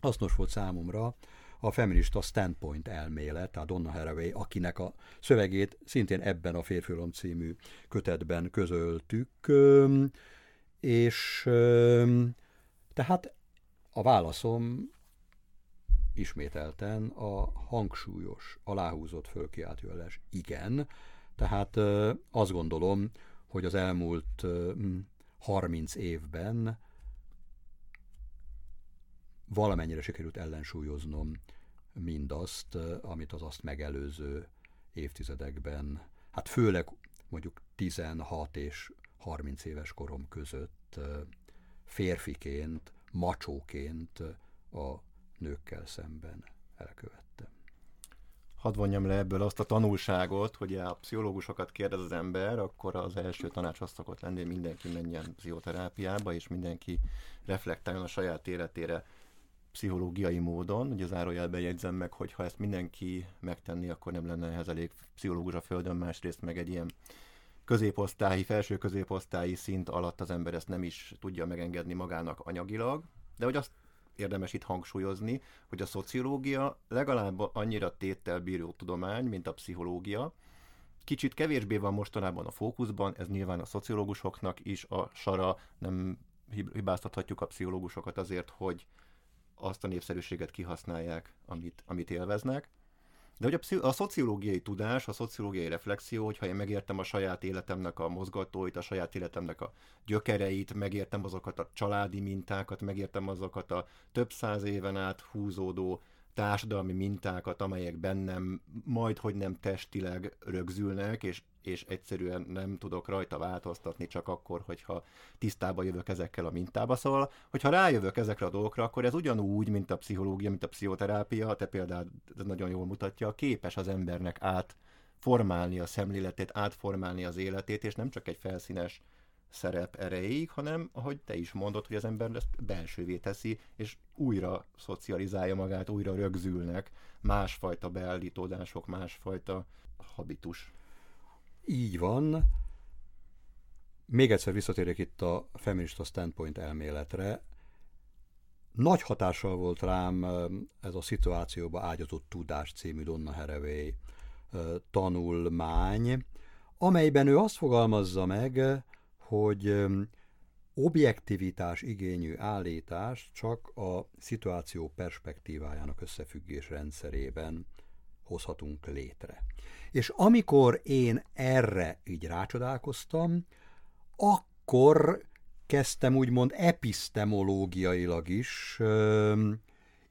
hasznos volt számomra a feminista standpoint elmélet, tehát Donna Haraway, akinek a szövegét szintén ebben a Férfülom című kötetben közöltük, és tehát a válaszom ismételten a hangsúlyos, aláhúzott fölkiáltőjeles igen, tehát azt gondolom, hogy az elmúlt 30 évben valamennyire sikerült ellensúlyoznom mindazt, amit az azt megelőző évtizedekben, hát főleg mondjuk 16 és 30 éves korom között férfiként, macsóként a nőkkel szemben elkövettem. Hadd vonjam le ebből azt a tanulságot, hogy a pszichológusokat kérdez az ember, akkor az első tanács azt szokott lenni, hogy mindenki menjen pszichoterápiába, és mindenki reflektáljon a saját életére pszichológiai módon, ugye az árójelben jegyzem meg, hogy ha ezt mindenki megtenni, akkor nem lenne ehhez elég pszichológus a Földön, másrészt meg egy ilyen középosztályi, felső középosztályi szint alatt az ember ezt nem is tudja megengedni magának anyagilag, de hogy azt érdemes itt hangsúlyozni, hogy a szociológia legalább annyira téttel bíró tudomány, mint a pszichológia. Kicsit kevésbé van mostanában a fókuszban, ez nyilván a szociológusoknak is a sara, nem hibáztathatjuk a pszichológusokat azért, hogy azt a népszerűséget kihasználják, amit, amit élveznek. De hogy a, pszich- a szociológiai tudás, a szociológiai reflexió, hogyha én megértem a saját életemnek a mozgatóit, a saját életemnek a gyökereit, megértem azokat a családi mintákat, megértem azokat a több száz éven át húzódó társadalmi mintákat, amelyek bennem majd, hogy nem testileg rögzülnek, és, és egyszerűen nem tudok rajta változtatni csak akkor, hogyha tisztába jövök ezekkel a mintába. Szóval, hogyha rájövök ezekre a dolgokra, akkor ez ugyanúgy, mint a pszichológia, mint a pszichoterápia, te például ez nagyon jól mutatja, képes az embernek át formálni a szemléletét, átformálni az életét, és nem csak egy felszínes szerep erejéig, hanem, ahogy te is mondod, hogy az ember ezt belsővé teszi, és újra szocializálja magát, újra rögzülnek másfajta beállítódások, másfajta habitus. Így van. Még egyszer visszatérek itt a feminista standpoint elméletre. Nagy hatással volt rám ez a szituációba ágyazott tudás című Donna Haraway tanulmány, amelyben ő azt fogalmazza meg, hogy objektivitás igényű állítás csak a szituáció perspektívájának összefüggés rendszerében hozhatunk létre. És amikor én erre így rácsodálkoztam, akkor kezdtem úgymond epistemológiailag is ö,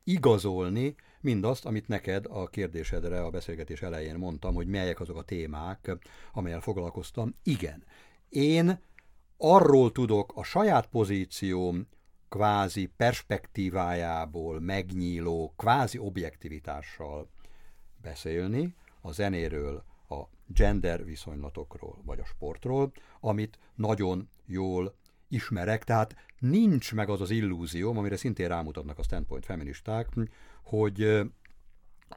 igazolni mindazt, amit neked a kérdésedre a beszélgetés elején mondtam, hogy melyek azok a témák, amelyel foglalkoztam. Igen, én arról tudok a saját pozícióm kvázi perspektívájából megnyíló kvázi objektivitással beszélni, a zenéről, a gender viszonylatokról, vagy a sportról, amit nagyon jól ismerek, tehát nincs meg az az illúzióm, amire szintén rámutatnak a standpoint feministák, hogy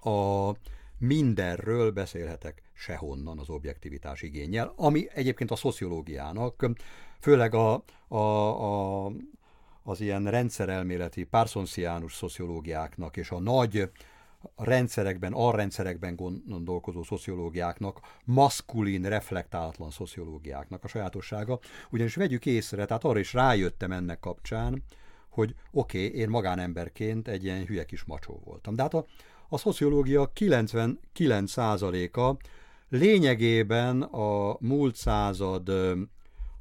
a mindenről beszélhetek sehonnan az objektivitás igényel, ami egyébként a szociológiának, főleg a, a, a, az ilyen rendszerelméleti, párszonciánus szociológiáknak és a nagy rendszerekben, alrendszerekben gondolkozó szociológiáknak, maszkulin, reflektálatlan szociológiáknak a sajátossága. Ugyanis vegyük észre, tehát arra is rájöttem ennek kapcsán, hogy oké, okay, én magánemberként egy ilyen hülye kis macsó voltam. De hát a, a szociológia 99%-a lényegében a múlt század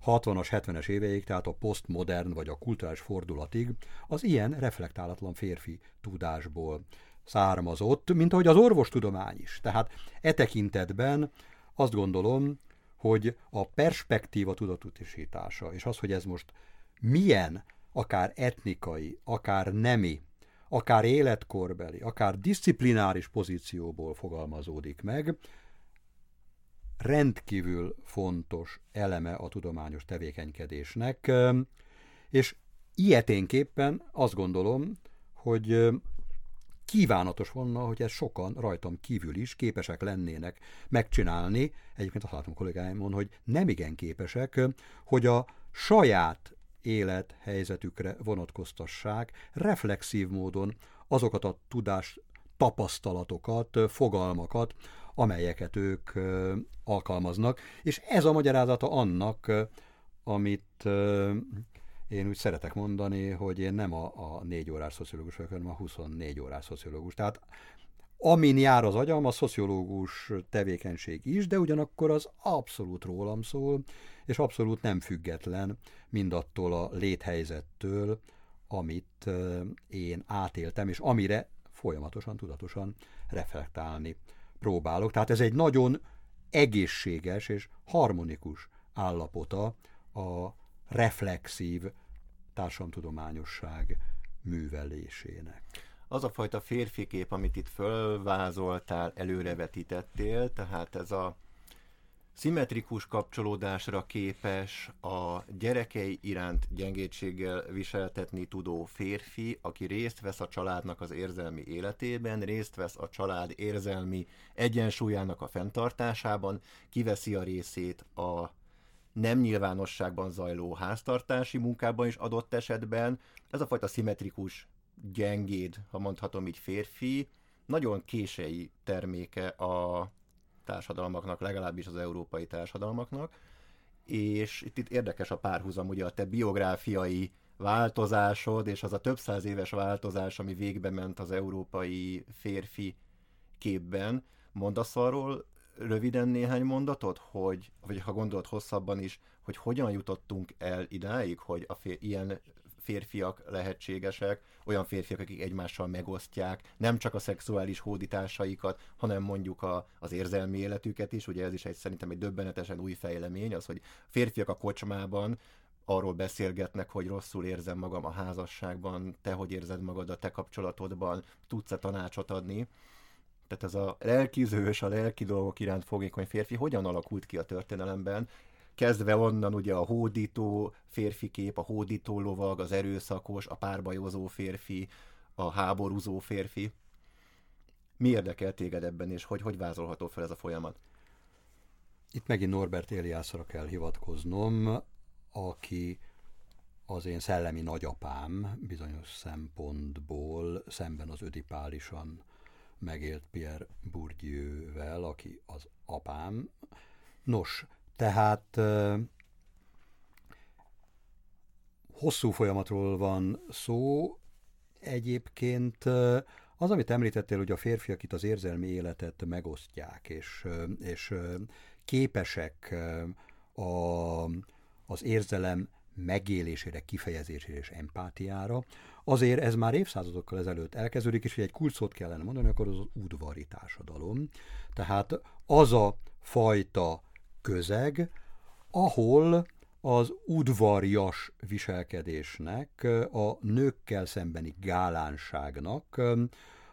60-as, 70-es éveig, tehát a posztmodern vagy a kulturális fordulatig az ilyen reflektálatlan férfi tudásból származott, mint ahogy az orvostudomány is. Tehát e tekintetben azt gondolom, hogy a perspektíva tudatosítása, és az, hogy ez most milyen, akár etnikai, akár nemi akár életkorbeli, akár disziplináris pozícióból fogalmazódik meg, rendkívül fontos eleme a tudományos tevékenykedésnek, és ilyeténképpen azt gondolom, hogy kívánatos volna, hogy ezt sokan rajtam kívül is képesek lennének megcsinálni. Egyébként azt látom kollégáimon, hogy nem igen képesek, hogy a saját élethelyzetükre vonatkoztassák reflexív módon azokat a tudás tapasztalatokat, fogalmakat, amelyeket ők alkalmaznak, és ez a magyarázata annak, amit én úgy szeretek mondani, hogy én nem a, a négy órás szociológus vagyok, hanem a 24 órás szociológus. Tehát amin jár az agyam, a szociológus tevékenység is, de ugyanakkor az abszolút rólam szól, és abszolút nem független mindattól a léthelyzettől, amit én átéltem, és amire folyamatosan, tudatosan reflektálni próbálok. Tehát ez egy nagyon egészséges és harmonikus állapota a reflexív társadalomtudományosság művelésének. Az a fajta férfi kép, amit itt fölvázoltál, előrevetítettél, tehát ez a szimmetrikus kapcsolódásra képes, a gyerekei iránt gyengétséggel viseltetni tudó férfi, aki részt vesz a családnak az érzelmi életében, részt vesz a család érzelmi egyensúlyának a fenntartásában, kiveszi a részét a nem nyilvánosságban zajló háztartási munkában is adott esetben. Ez a fajta szimmetrikus, gyengéd, ha mondhatom így férfi, nagyon kései terméke a társadalmaknak, legalábbis az európai társadalmaknak, és itt, itt érdekes a párhuzam, ugye a te biográfiai változásod, és az a több száz éves változás, ami végbe ment az európai férfi képben. Mondasz arról röviden néhány mondatot, hogy, vagy ha gondolod hosszabban is, hogy hogyan jutottunk el idáig, hogy a fér, ilyen férfiak lehetségesek, olyan férfiak, akik egymással megosztják nem csak a szexuális hódításaikat, hanem mondjuk a, az érzelmi életüket is. Ugye ez is egy szerintem egy döbbenetesen új fejlemény, az, hogy férfiak a kocsmában arról beszélgetnek, hogy rosszul érzem magam a házasságban, te hogy érzed magad a te kapcsolatodban, tudsz-e tanácsot adni. Tehát ez a lelkizős, a lelki dolgok iránt fogékony férfi hogyan alakult ki a történelemben, kezdve onnan ugye a hódító férfi kép, a hódító lovag, az erőszakos, a párbajozó férfi, a háborúzó férfi. Mi érdekel téged ebben, és hogy, hogy vázolható fel ez a folyamat? Itt megint Norbert Eliászra kell hivatkoznom, aki az én szellemi nagyapám bizonyos szempontból szemben az ödipálisan megélt Pierre Bourdieu-vel, aki az apám. Nos, tehát hosszú folyamatról van szó. Egyébként az, amit említettél, hogy a férfiak itt az érzelmi életet megosztják, és, és képesek a, az érzelem megélésére, kifejezésére és empátiára, azért ez már évszázadokkal ezelőtt elkezdődik, és hogy egy kulcsot kellene mondani, akkor az, az udvari társadalom. Tehát az a fajta közeg, ahol az udvarjas viselkedésnek, a nőkkel szembeni gálánságnak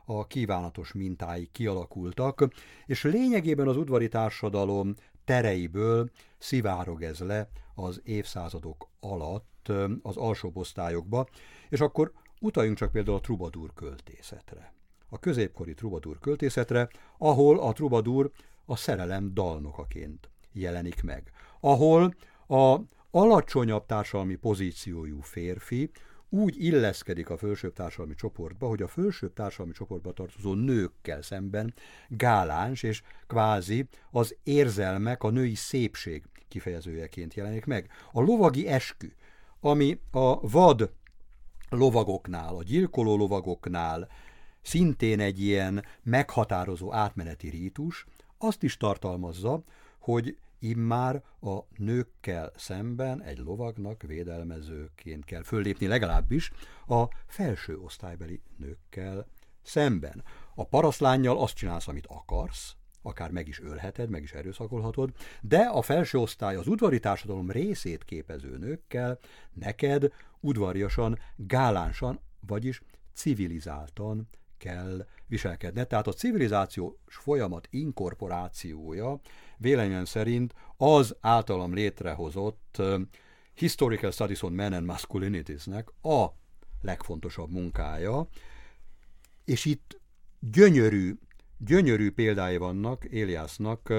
a kívánatos mintái kialakultak, és lényegében az udvari társadalom tereiből szivárog ez le az évszázadok alatt az alsóbb osztályokba, és akkor utaljunk csak például a trubadur költészetre. A középkori trubadur költészetre, ahol a trubadur a szerelem dalnokaként jelenik meg, ahol a alacsonyabb társadalmi pozíciójú férfi úgy illeszkedik a felsőbb társadalmi csoportba, hogy a felsőbb társadalmi csoportba tartozó nőkkel szemben gáláns és kvázi az érzelmek, a női szépség kifejezőjeként jelenik meg. A lovagi eskü, ami a vad lovagoknál, a gyilkoló lovagoknál szintén egy ilyen meghatározó átmeneti rítus, azt is tartalmazza, hogy immár a nőkkel szemben egy lovagnak védelmezőként kell föllépni, legalábbis a felső osztálybeli nőkkel szemben. A paraszlányjal azt csinálsz, amit akarsz, akár meg is ölheted, meg is erőszakolhatod, de a felső osztály az udvari társadalom részét képező nőkkel neked udvariasan, gálánsan, vagyis civilizáltan kell viselkednie. Tehát a civilizációs folyamat inkorporációja véleményem szerint az általam létrehozott Historical Studies on Men and Masculinities-nek a legfontosabb munkája, és itt gyönyörű, gyönyörű példái vannak Éliásznak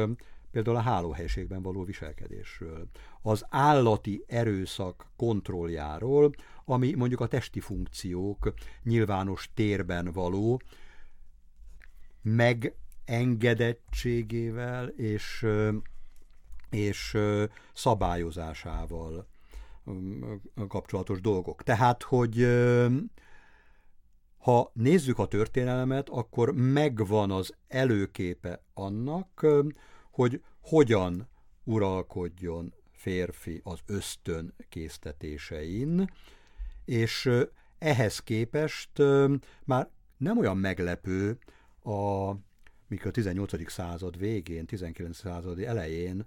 például a hálóhelységben való viselkedésről, az állati erőszak kontrolljáról, ami mondjuk a testi funkciók nyilvános térben való megengedettségével és, és szabályozásával kapcsolatos dolgok. Tehát, hogy ha nézzük a történelmet, akkor megvan az előképe annak, hogy hogyan uralkodjon férfi az ösztön késztetésein, és ehhez képest már nem olyan meglepő a, mikor a 18. század végén, 19. század elején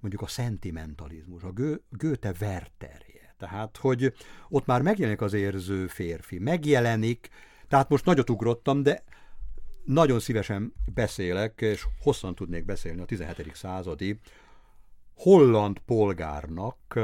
mondjuk a szentimentalizmus, a Gö, Goethe Wertherje. Tehát, hogy ott már megjelenik az érző férfi, megjelenik, tehát most nagyot ugrottam, de nagyon szívesen beszélek, és hosszan tudnék beszélni a 17. századi holland polgárnak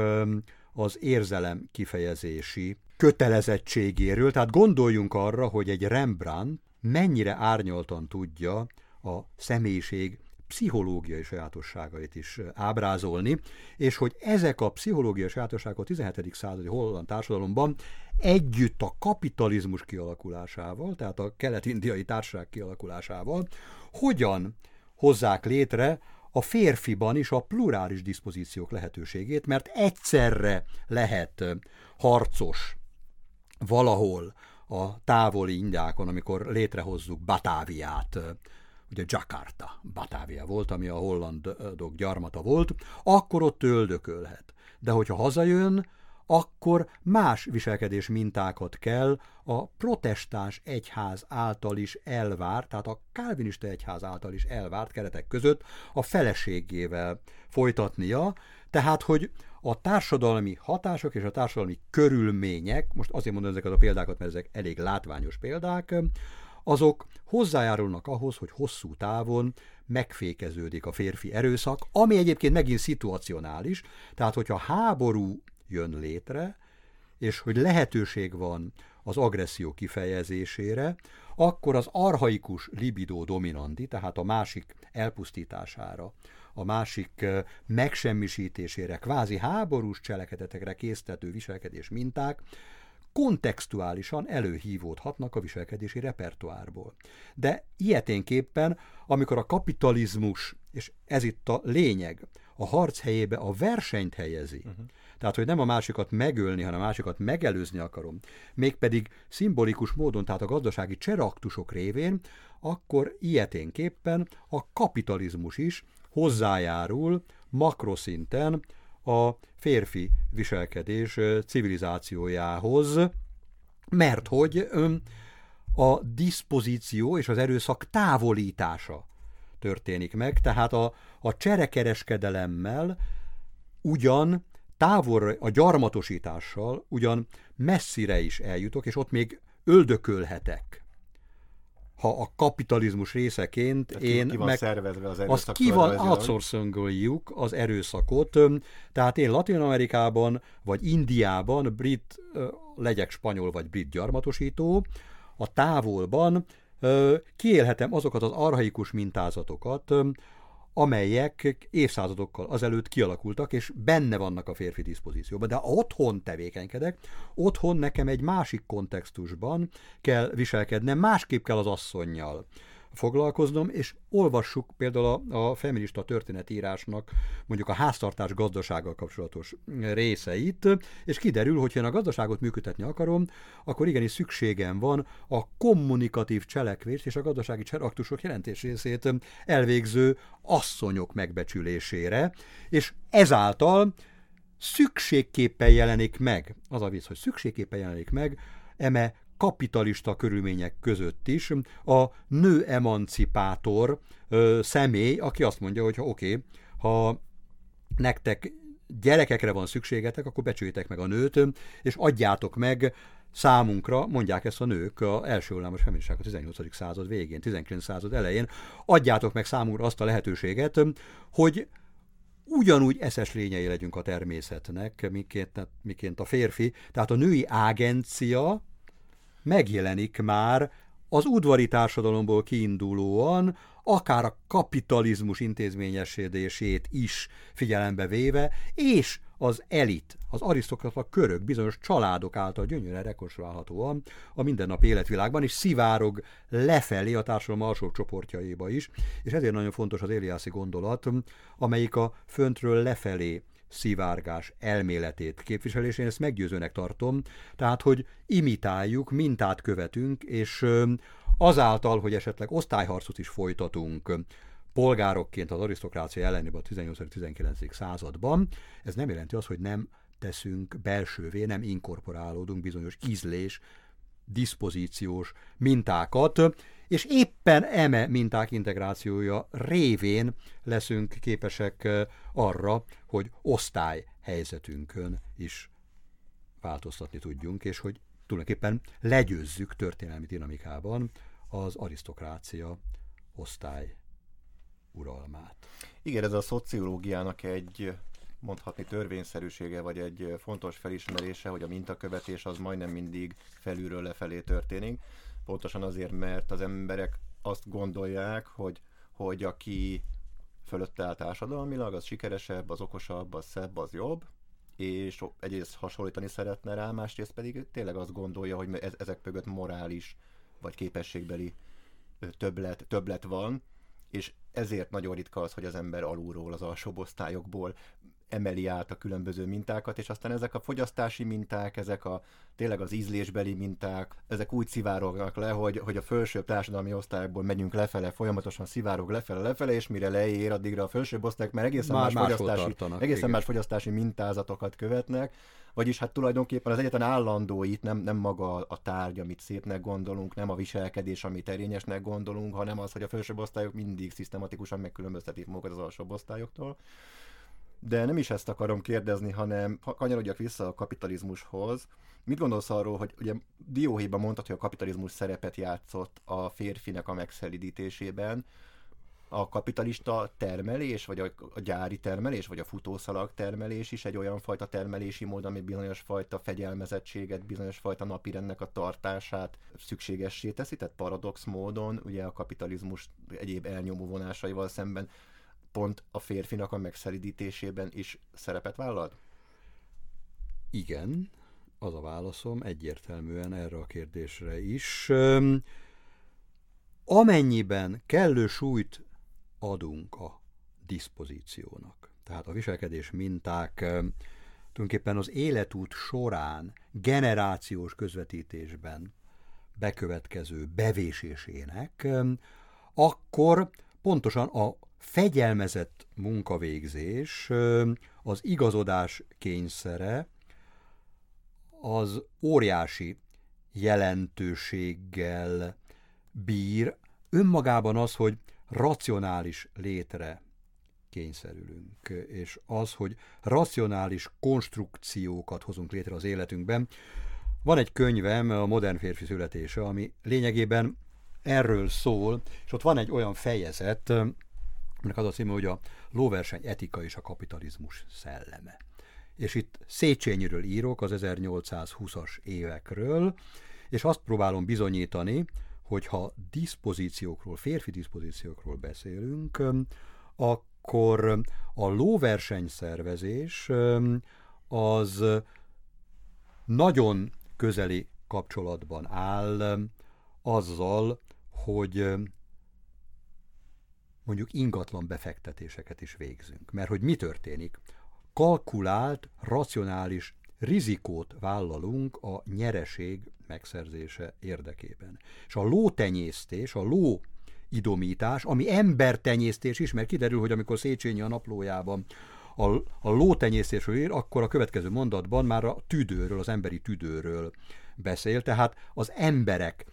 az érzelem kifejezési kötelezettségéről. Tehát gondoljunk arra, hogy egy Rembrandt mennyire árnyaltan tudja a személyiség pszichológiai sajátosságait is ábrázolni, és hogy ezek a pszichológiai sajátosságok a 17. századi holland társadalomban együtt a kapitalizmus kialakulásával, tehát a kelet-indiai társaság kialakulásával, hogyan hozzák létre a férfiban is a plurális diszpozíciók lehetőségét, mert egyszerre lehet harcos valahol a távoli Indiákon, amikor létrehozzuk Batáviát, ugye Jakarta, Batávia volt, ami a hollandok gyarmata volt, akkor ott öldökölhet. De hogyha hazajön, akkor más viselkedés mintákat kell a protestáns egyház által is elvárt, tehát a kálvinista egyház által is elvárt keretek között a feleségével folytatnia, tehát hogy a társadalmi hatások és a társadalmi körülmények, most azért mondom ezeket a példákat, mert ezek elég látványos példák, azok hozzájárulnak ahhoz, hogy hosszú távon megfékeződik a férfi erőszak, ami egyébként megint szituacionális, tehát hogyha háború jön létre, és hogy lehetőség van az agresszió kifejezésére, akkor az arhaikus libido dominandi, tehát a másik elpusztítására, a másik megsemmisítésére, kvázi háborús cselekedetekre késztető viselkedés minták kontextuálisan előhívódhatnak a viselkedési repertoárból. De ilyeténképpen, amikor a kapitalizmus, és ez itt a lényeg, a harc helyébe a versenyt helyezi, uh-huh. tehát hogy nem a másikat megölni, hanem a másikat megelőzni akarom, mégpedig szimbolikus módon, tehát a gazdasági cseraktusok révén, akkor ilyeténképpen a kapitalizmus is hozzájárul makroszinten a férfi viselkedés civilizációjához, mert hogy a diszpozíció és az erőszak távolítása történik meg, tehát a, a cserekereskedelemmel ugyan távol a gyarmatosítással ugyan messzire is eljutok, és ott még öldökölhetek ha a kapitalizmus részeként Tehát én ki van meg szervezve az azt ki van outsourcingoljuk az erőszakot. Tehát én Latin Amerikában vagy Indiában brit, legyek spanyol vagy brit gyarmatosító, a távolban kiélhetem azokat az arhaikus mintázatokat, amelyek évszázadokkal azelőtt kialakultak, és benne vannak a férfi diszpozícióban. De otthon tevékenykedek, otthon nekem egy másik kontextusban kell viselkednem, másképp kell az asszonynal foglalkoznom, és olvassuk például a, a feminista történetírásnak mondjuk a háztartás gazdasággal kapcsolatos részeit, és kiderül, hogy ha én a gazdaságot működtetni akarom, akkor igenis szükségem van a kommunikatív cselekvés és a gazdasági cselaktusok jelentés részét elvégző asszonyok megbecsülésére, és ezáltal szükségképpen jelenik meg, az a víz, hogy szükségképpen jelenik meg, eme kapitalista körülmények között is a nő emancipátor ö, személy, aki azt mondja, hogy ha oké, okay, ha nektek gyerekekre van szükségetek, akkor becsüljétek meg a nőt, és adjátok meg számunkra, mondják ezt a nők, a első hullámos feministák a 18. század végén, 19. század elején, adjátok meg számunkra azt a lehetőséget, hogy ugyanúgy eszes lényei legyünk a természetnek, miként, miként a férfi. Tehát a női ágencia megjelenik már az udvari társadalomból kiindulóan, akár a kapitalizmus intézményesítését is figyelembe véve, és az elit, az arisztokrata körök bizonyos családok által gyönyörűen rekonstruálhatóan a mindennapi életvilágban, és szivárog lefelé a társadalom alsó csoportjaiba is, és ezért nagyon fontos az Éliászi gondolat, amelyik a föntről lefelé szivárgás elméletét képviseli, és én ezt meggyőzőnek tartom, tehát, hogy imitáljuk, mintát követünk, és azáltal, hogy esetleg osztályharcot is folytatunk, polgárokként az arisztokrácia ellenében a 18-19. században, ez nem jelenti azt, hogy nem teszünk belsővé, nem inkorporálódunk bizonyos ízlés, diszpozíciós mintákat, és éppen eme minták integrációja révén leszünk képesek arra, hogy osztály helyzetünkön is változtatni tudjunk, és hogy tulajdonképpen legyőzzük történelmi dinamikában az arisztokrácia osztály uralmát. Igen, ez a szociológiának egy mondhatni törvényszerűsége, vagy egy fontos felismerése, hogy a mintakövetés az majdnem mindig felülről lefelé történik. Pontosan azért, mert az emberek azt gondolják, hogy, hogy aki fölötte áll társadalmilag, az sikeresebb, az okosabb, az szebb, az jobb, és egyrészt hasonlítani szeretne rá, másrészt pedig tényleg azt gondolja, hogy ezek mögött morális vagy képességbeli többlet, többlet van, és ezért nagyon ritka az, hogy az ember alulról, az alsóbb osztályokból emeli át a különböző mintákat, és aztán ezek a fogyasztási minták, ezek a tényleg az ízlésbeli minták, ezek úgy szivárognak le, hogy, hogy a felsőbb társadalmi osztályokból megyünk lefele, folyamatosan szivárog lefele, lefele, és mire leér, addigra a felsőbb osztályok, mert egészen Már más, fogyasztási, tartanak, egészen más fogyasztási mintázatokat követnek, vagyis hát tulajdonképpen az egyetlen állandó itt nem, nem maga a tárgy, amit szépnek gondolunk, nem a viselkedés, amit erényesnek gondolunk, hanem az, hogy a felsőbb osztályok mindig szisztematikusan megkülönböztetik magukat az alsóbb osztályoktól. De nem is ezt akarom kérdezni, hanem ha kanyarodjak vissza a kapitalizmushoz. Mit gondolsz arról, hogy ugye dióhéjban mondtad, hogy a kapitalizmus szerepet játszott a férfinek a megszelidítésében, a kapitalista termelés, vagy a, gyári termelés, vagy a futószalag termelés is egy olyan fajta termelési mód, ami bizonyos fajta fegyelmezettséget, bizonyos fajta napirendnek a tartását szükségessé teszi, tehát paradox módon ugye a kapitalizmus egyéb elnyomó vonásaival szemben pont a férfinak a megszeridítésében is szerepet vállal? Igen, az a válaszom egyértelműen erre a kérdésre is. Amennyiben kellő súlyt adunk a diszpozíciónak, tehát a viselkedés minták tulajdonképpen az életút során generációs közvetítésben bekövetkező bevésésének, akkor pontosan a fegyelmezett munkavégzés, az igazodás kényszere, az óriási jelentőséggel bír. Önmagában az, hogy racionális létre kényszerülünk, és az, hogy racionális konstrukciókat hozunk létre az életünkben. Van egy könyvem, a Modern férfi születése, ami lényegében erről szól, és ott van egy olyan fejezet, aminek az a címe, hogy a lóverseny etika és a kapitalizmus szelleme. És itt Széchenyiről írok az 1820-as évekről, és azt próbálom bizonyítani, hogyha diszpozíciókról, férfi diszpozíciókról beszélünk, akkor a lóversenyszervezés az nagyon közeli kapcsolatban áll azzal, hogy mondjuk ingatlan befektetéseket is végzünk. Mert hogy mi történik? Kalkulált, racionális rizikót vállalunk a nyereség megszerzése érdekében. És a lótenyésztés, a ló idomítás, ami embertenyésztés is, mert kiderül, hogy amikor Széchenyi a naplójában a, a lótenyésztésről ír, akkor a következő mondatban már a tüdőről, az emberi tüdőről beszél, tehát az emberek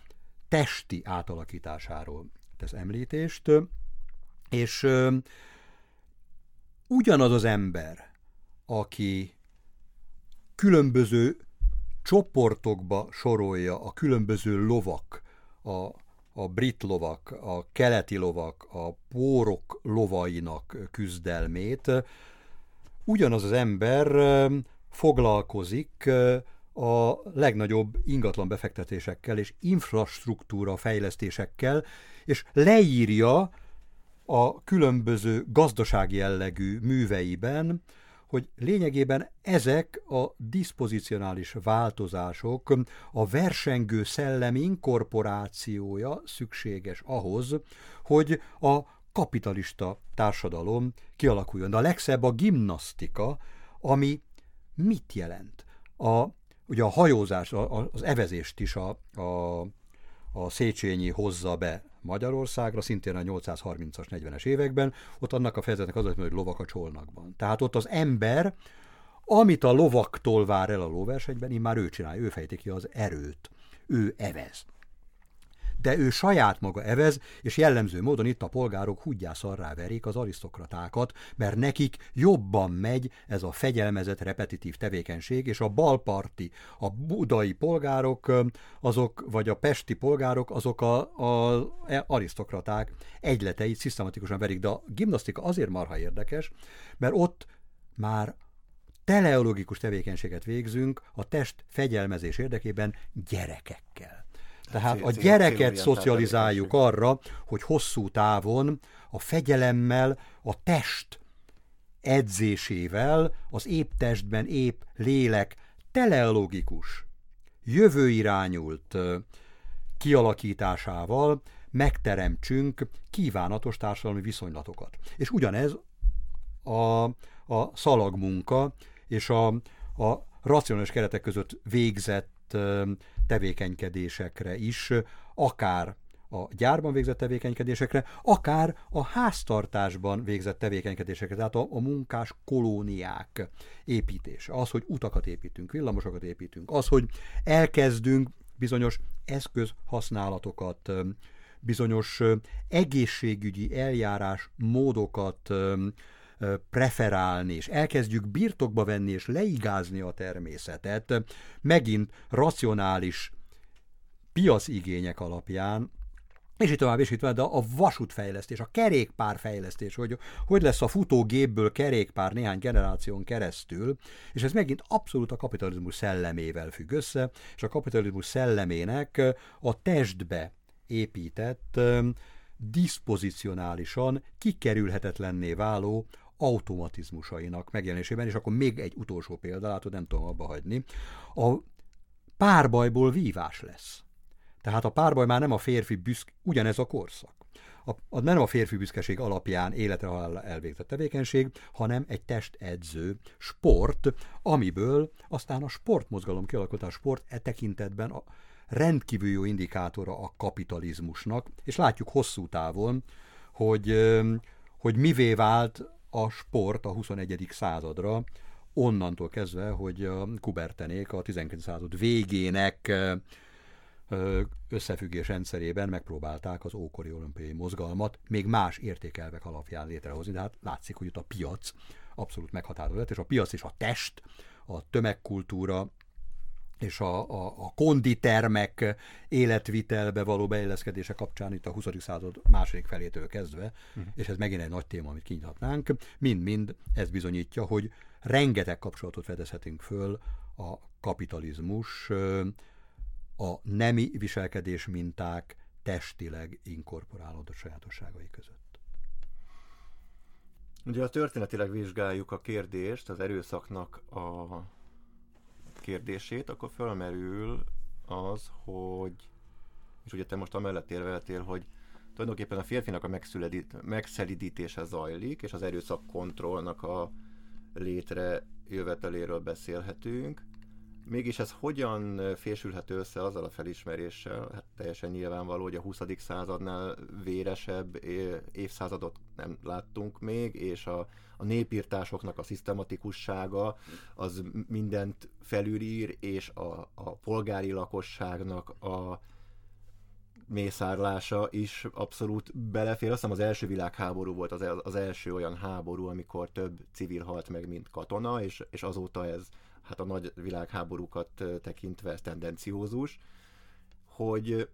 testi átalakításáról tesz említést, és ö, ugyanaz az ember, aki különböző csoportokba sorolja a különböző lovak, a, a brit lovak, a keleti lovak, a pórok lovainak küzdelmét, ugyanaz az ember foglalkozik a legnagyobb ingatlan befektetésekkel és infrastruktúra fejlesztésekkel, és leírja a különböző gazdasági jellegű műveiben, hogy lényegében ezek a diszpozicionális változások, a versengő szellem inkorporációja szükséges ahhoz, hogy a kapitalista társadalom kialakuljon. De a legszebb a gimnasztika, ami mit jelent? A, ugye a hajózás, az evezést is a, a, a Széchenyi hozza be Magyarországra, szintén a 830-as, 40-es években, ott annak a fejezetnek az, hogy lovak a csolnakban. Tehát ott az ember, amit a lovaktól vár el a lóversenyben, már ő csinálja, ő fejti ki az erőt, ő evez de ő saját maga evez, és jellemző módon itt a polgárok húgyászarrá verik az arisztokratákat, mert nekik jobban megy ez a fegyelmezett repetitív tevékenység, és a balparti, a budai polgárok, azok, vagy a pesti polgárok, azok a, a arisztokraták egyleteit szisztematikusan verik, de a gimnasztika azért marha érdekes, mert ott már teleológikus tevékenységet végzünk a test fegyelmezés érdekében gyerekekkel. Tehát a gyereket szocializáljuk arra, hogy hosszú távon a fegyelemmel, a test edzésével, az épp testben épp lélek teleologikus, jövőirányult kialakításával megteremtsünk kívánatos társadalmi viszonylatokat. És ugyanez a, a szalagmunka és a, a racionális keretek között végzett tevékenykedésekre is, akár a gyárban végzett tevékenykedésekre, akár a háztartásban végzett tevékenykedésekre, tehát a, a munkás kolóniák építése, az, hogy utakat építünk, villamosokat építünk, az, hogy elkezdünk bizonyos eszközhasználatokat, bizonyos egészségügyi eljárás módokat preferálni, és elkezdjük birtokba venni és leigázni a természetet, megint racionális piacigények alapján, és így tovább, és így tovább, de a vasútfejlesztés, a kerékpárfejlesztés, hogy hogy lesz a futógépből kerékpár néhány generáción keresztül, és ez megint abszolút a kapitalizmus szellemével függ össze, és a kapitalizmus szellemének a testbe épített, diszpozicionálisan kikerülhetetlenné váló automatizmusainak megjelenésében, és akkor még egy utolsó példa, látod, nem tudom abba hagyni, a párbajból vívás lesz. Tehát a párbaj már nem a férfi büszk, ugyanez a korszak. A, a, nem a férfi büszkeség alapján életre halál elvégzett tevékenység, hanem egy testedző sport, amiből aztán a sportmozgalom kialakult, a sport e tekintetben a rendkívül jó indikátora a kapitalizmusnak, és látjuk hosszú távon, hogy, hogy mivé vált a sport a 21. századra, onnantól kezdve, hogy a kubertenék a 19. század végének összefüggés rendszerében megpróbálták az ókori olimpiai mozgalmat még más értékelvek alapján létrehozni, de hát látszik, hogy itt a piac abszolút meghatározott, és a piac és a test, a tömegkultúra és a, a, a konditermek életvitelbe való beilleszkedése kapcsán itt a 20. század második felétől kezdve, uh-huh. és ez megint egy nagy téma, amit kinyithatnánk, mind-mind ez bizonyítja, hogy rengeteg kapcsolatot fedezhetünk föl a kapitalizmus, a nemi viselkedés minták testileg inkorporálódott sajátosságai között. Ugye ha történetileg vizsgáljuk a kérdést, az erőszaknak a kérdését, akkor fölmerül az, hogy, és ugye te most amellett érveltél, hogy tulajdonképpen a férfinak a megszelidítése zajlik, és az erőszak kontrollnak a létre jöveteléről beszélhetünk. Mégis ez hogyan fésülhető össze azzal a felismeréssel, hát teljesen nyilvánvaló, hogy a 20. századnál véresebb évszázadot nem láttunk még, és a, a népírtásoknak a szisztematikussága az mindent felülír, és a, a polgári lakosságnak a mészárlása is abszolút belefér. Azt hiszem az első világháború volt az, az első olyan háború, amikor több civil halt meg, mint katona, és, és azóta ez hát a nagy világháborúkat tekintve ez tendenciózus, hogy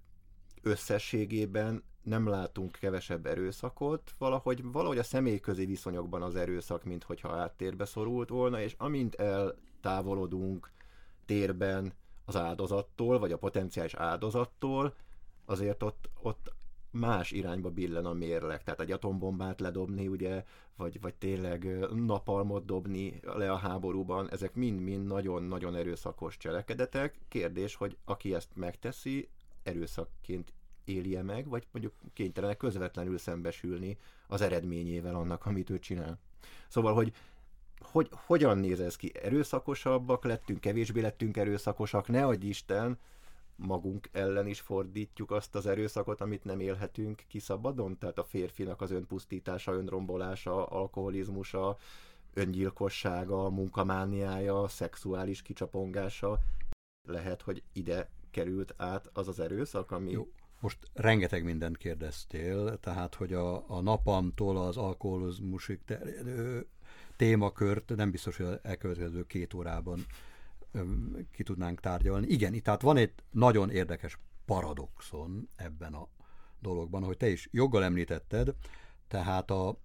összességében nem látunk kevesebb erőszakot, valahogy, valahogy a személyközi viszonyokban az erőszak, mint hogyha áttérbe szorult volna, és amint eltávolodunk térben az áldozattól, vagy a potenciális áldozattól, azért ott, ott más irányba billen a mérleg. Tehát egy atombombát ledobni, ugye, vagy, vagy tényleg napalmot dobni le a háborúban, ezek mind-mind nagyon-nagyon erőszakos cselekedetek. Kérdés, hogy aki ezt megteszi, erőszakként élje meg, vagy mondjuk kénytelenek közvetlenül szembesülni az eredményével annak, amit ő csinál. Szóval, hogy hogy, hogyan néz ez ki? Erőszakosabbak lettünk, kevésbé lettünk erőszakosak, ne adj Isten, magunk ellen is fordítjuk azt az erőszakot, amit nem élhetünk ki szabadon? Tehát a férfinak az önpusztítása, önrombolása, alkoholizmusa, öngyilkossága, munkamániája, szexuális kicsapongása. Lehet, hogy ide került át az az erőszak, ami... Jó. Most rengeteg mindent kérdeztél, tehát hogy a, a napamtól az alkoholizmusig te, ö, témakört nem biztos, hogy elkövetkező két órában ki tudnánk tárgyalni. Igen, tehát van egy nagyon érdekes paradoxon ebben a dologban, hogy te is joggal említetted, tehát a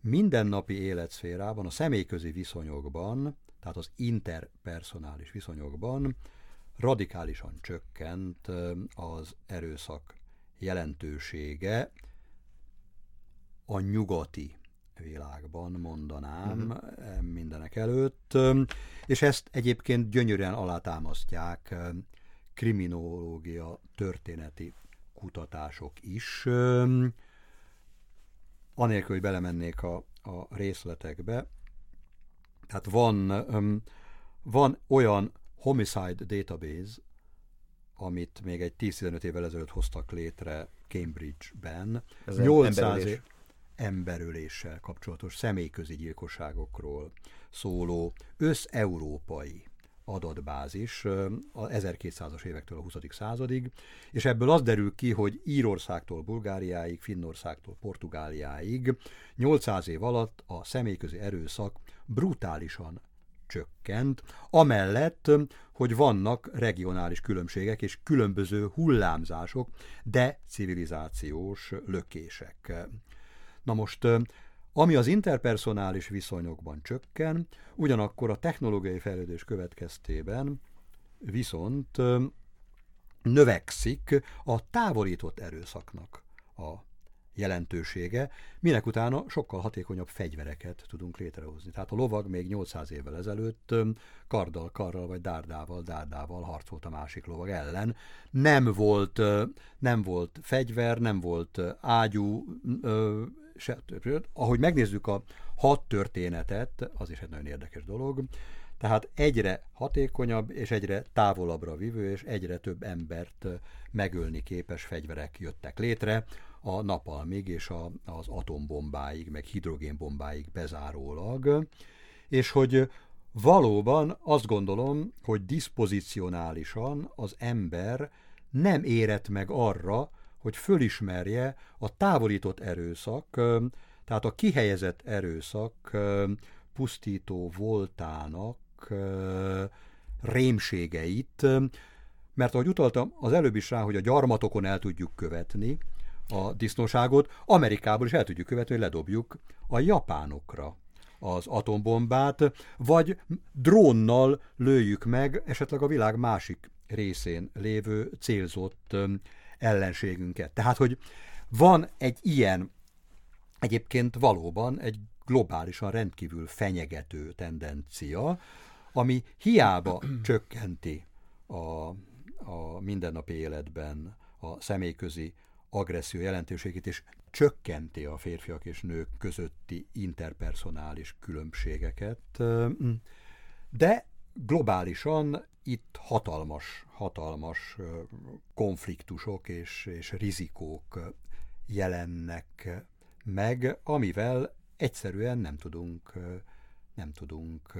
mindennapi életszférában, a személyközi viszonyokban, tehát az interpersonális viszonyokban radikálisan csökkent az erőszak jelentősége a nyugati világban mondanám uh-huh. mindenek előtt, és ezt egyébként gyönyörűen alátámasztják kriminológia történeti kutatások is, anélkül, hogy belemennék a, a részletekbe. Tehát van, van olyan Homicide Database, amit még egy 10-15 évvel ezelőtt hoztak létre Cambridge-ben. Ez 800 emberölés. emberöléssel kapcsolatos személyközi gyilkosságokról szóló összeurópai adatbázis a 1200-as évektől a 20. századig, és ebből az derül ki, hogy Írországtól Bulgáriáig, Finnországtól Portugáliáig 800 év alatt a személyközi erőszak brutálisan csökkent, amellett, hogy vannak regionális különbségek és különböző hullámzások, de civilizációs lökések. Na most, ami az interpersonális viszonyokban csökken, ugyanakkor a technológiai fejlődés következtében viszont növekszik a távolított erőszaknak a jelentősége, minek utána sokkal hatékonyabb fegyvereket tudunk létrehozni. Tehát a lovag még 800 évvel ezelőtt karddal, karral vagy dárdával, dárdával harcolt a másik lovag ellen. Nem volt, nem volt fegyver, nem volt ágyú, se, ahogy megnézzük a hat történetet, az is egy nagyon érdekes dolog, tehát egyre hatékonyabb és egyre távolabbra vívő és egyre több embert megölni képes fegyverek jöttek létre a napalmig és a, az atombombáig, meg hidrogénbombáig bezárólag, és hogy valóban azt gondolom, hogy diszpozicionálisan az ember nem érett meg arra, hogy fölismerje a távolított erőszak, tehát a kihelyezett erőszak pusztító voltának rémségeit, mert ahogy utaltam az előbb is rá, hogy a gyarmatokon el tudjuk követni, a disznóságot, Amerikából is el tudjuk követni, hogy ledobjuk a japánokra az atombombát, vagy drónnal lőjük meg esetleg a világ másik részén lévő célzott ellenségünket. Tehát, hogy van egy ilyen, egyébként valóban egy globálisan rendkívül fenyegető tendencia, ami hiába csökkenti a, a mindennapi életben a személyközi agresszió jelentőségét, és csökkenti a férfiak és nők közötti interpersonális különbségeket, de globálisan itt hatalmas, hatalmas konfliktusok és, és rizikók jelennek meg, amivel egyszerűen nem tudunk, nem tudunk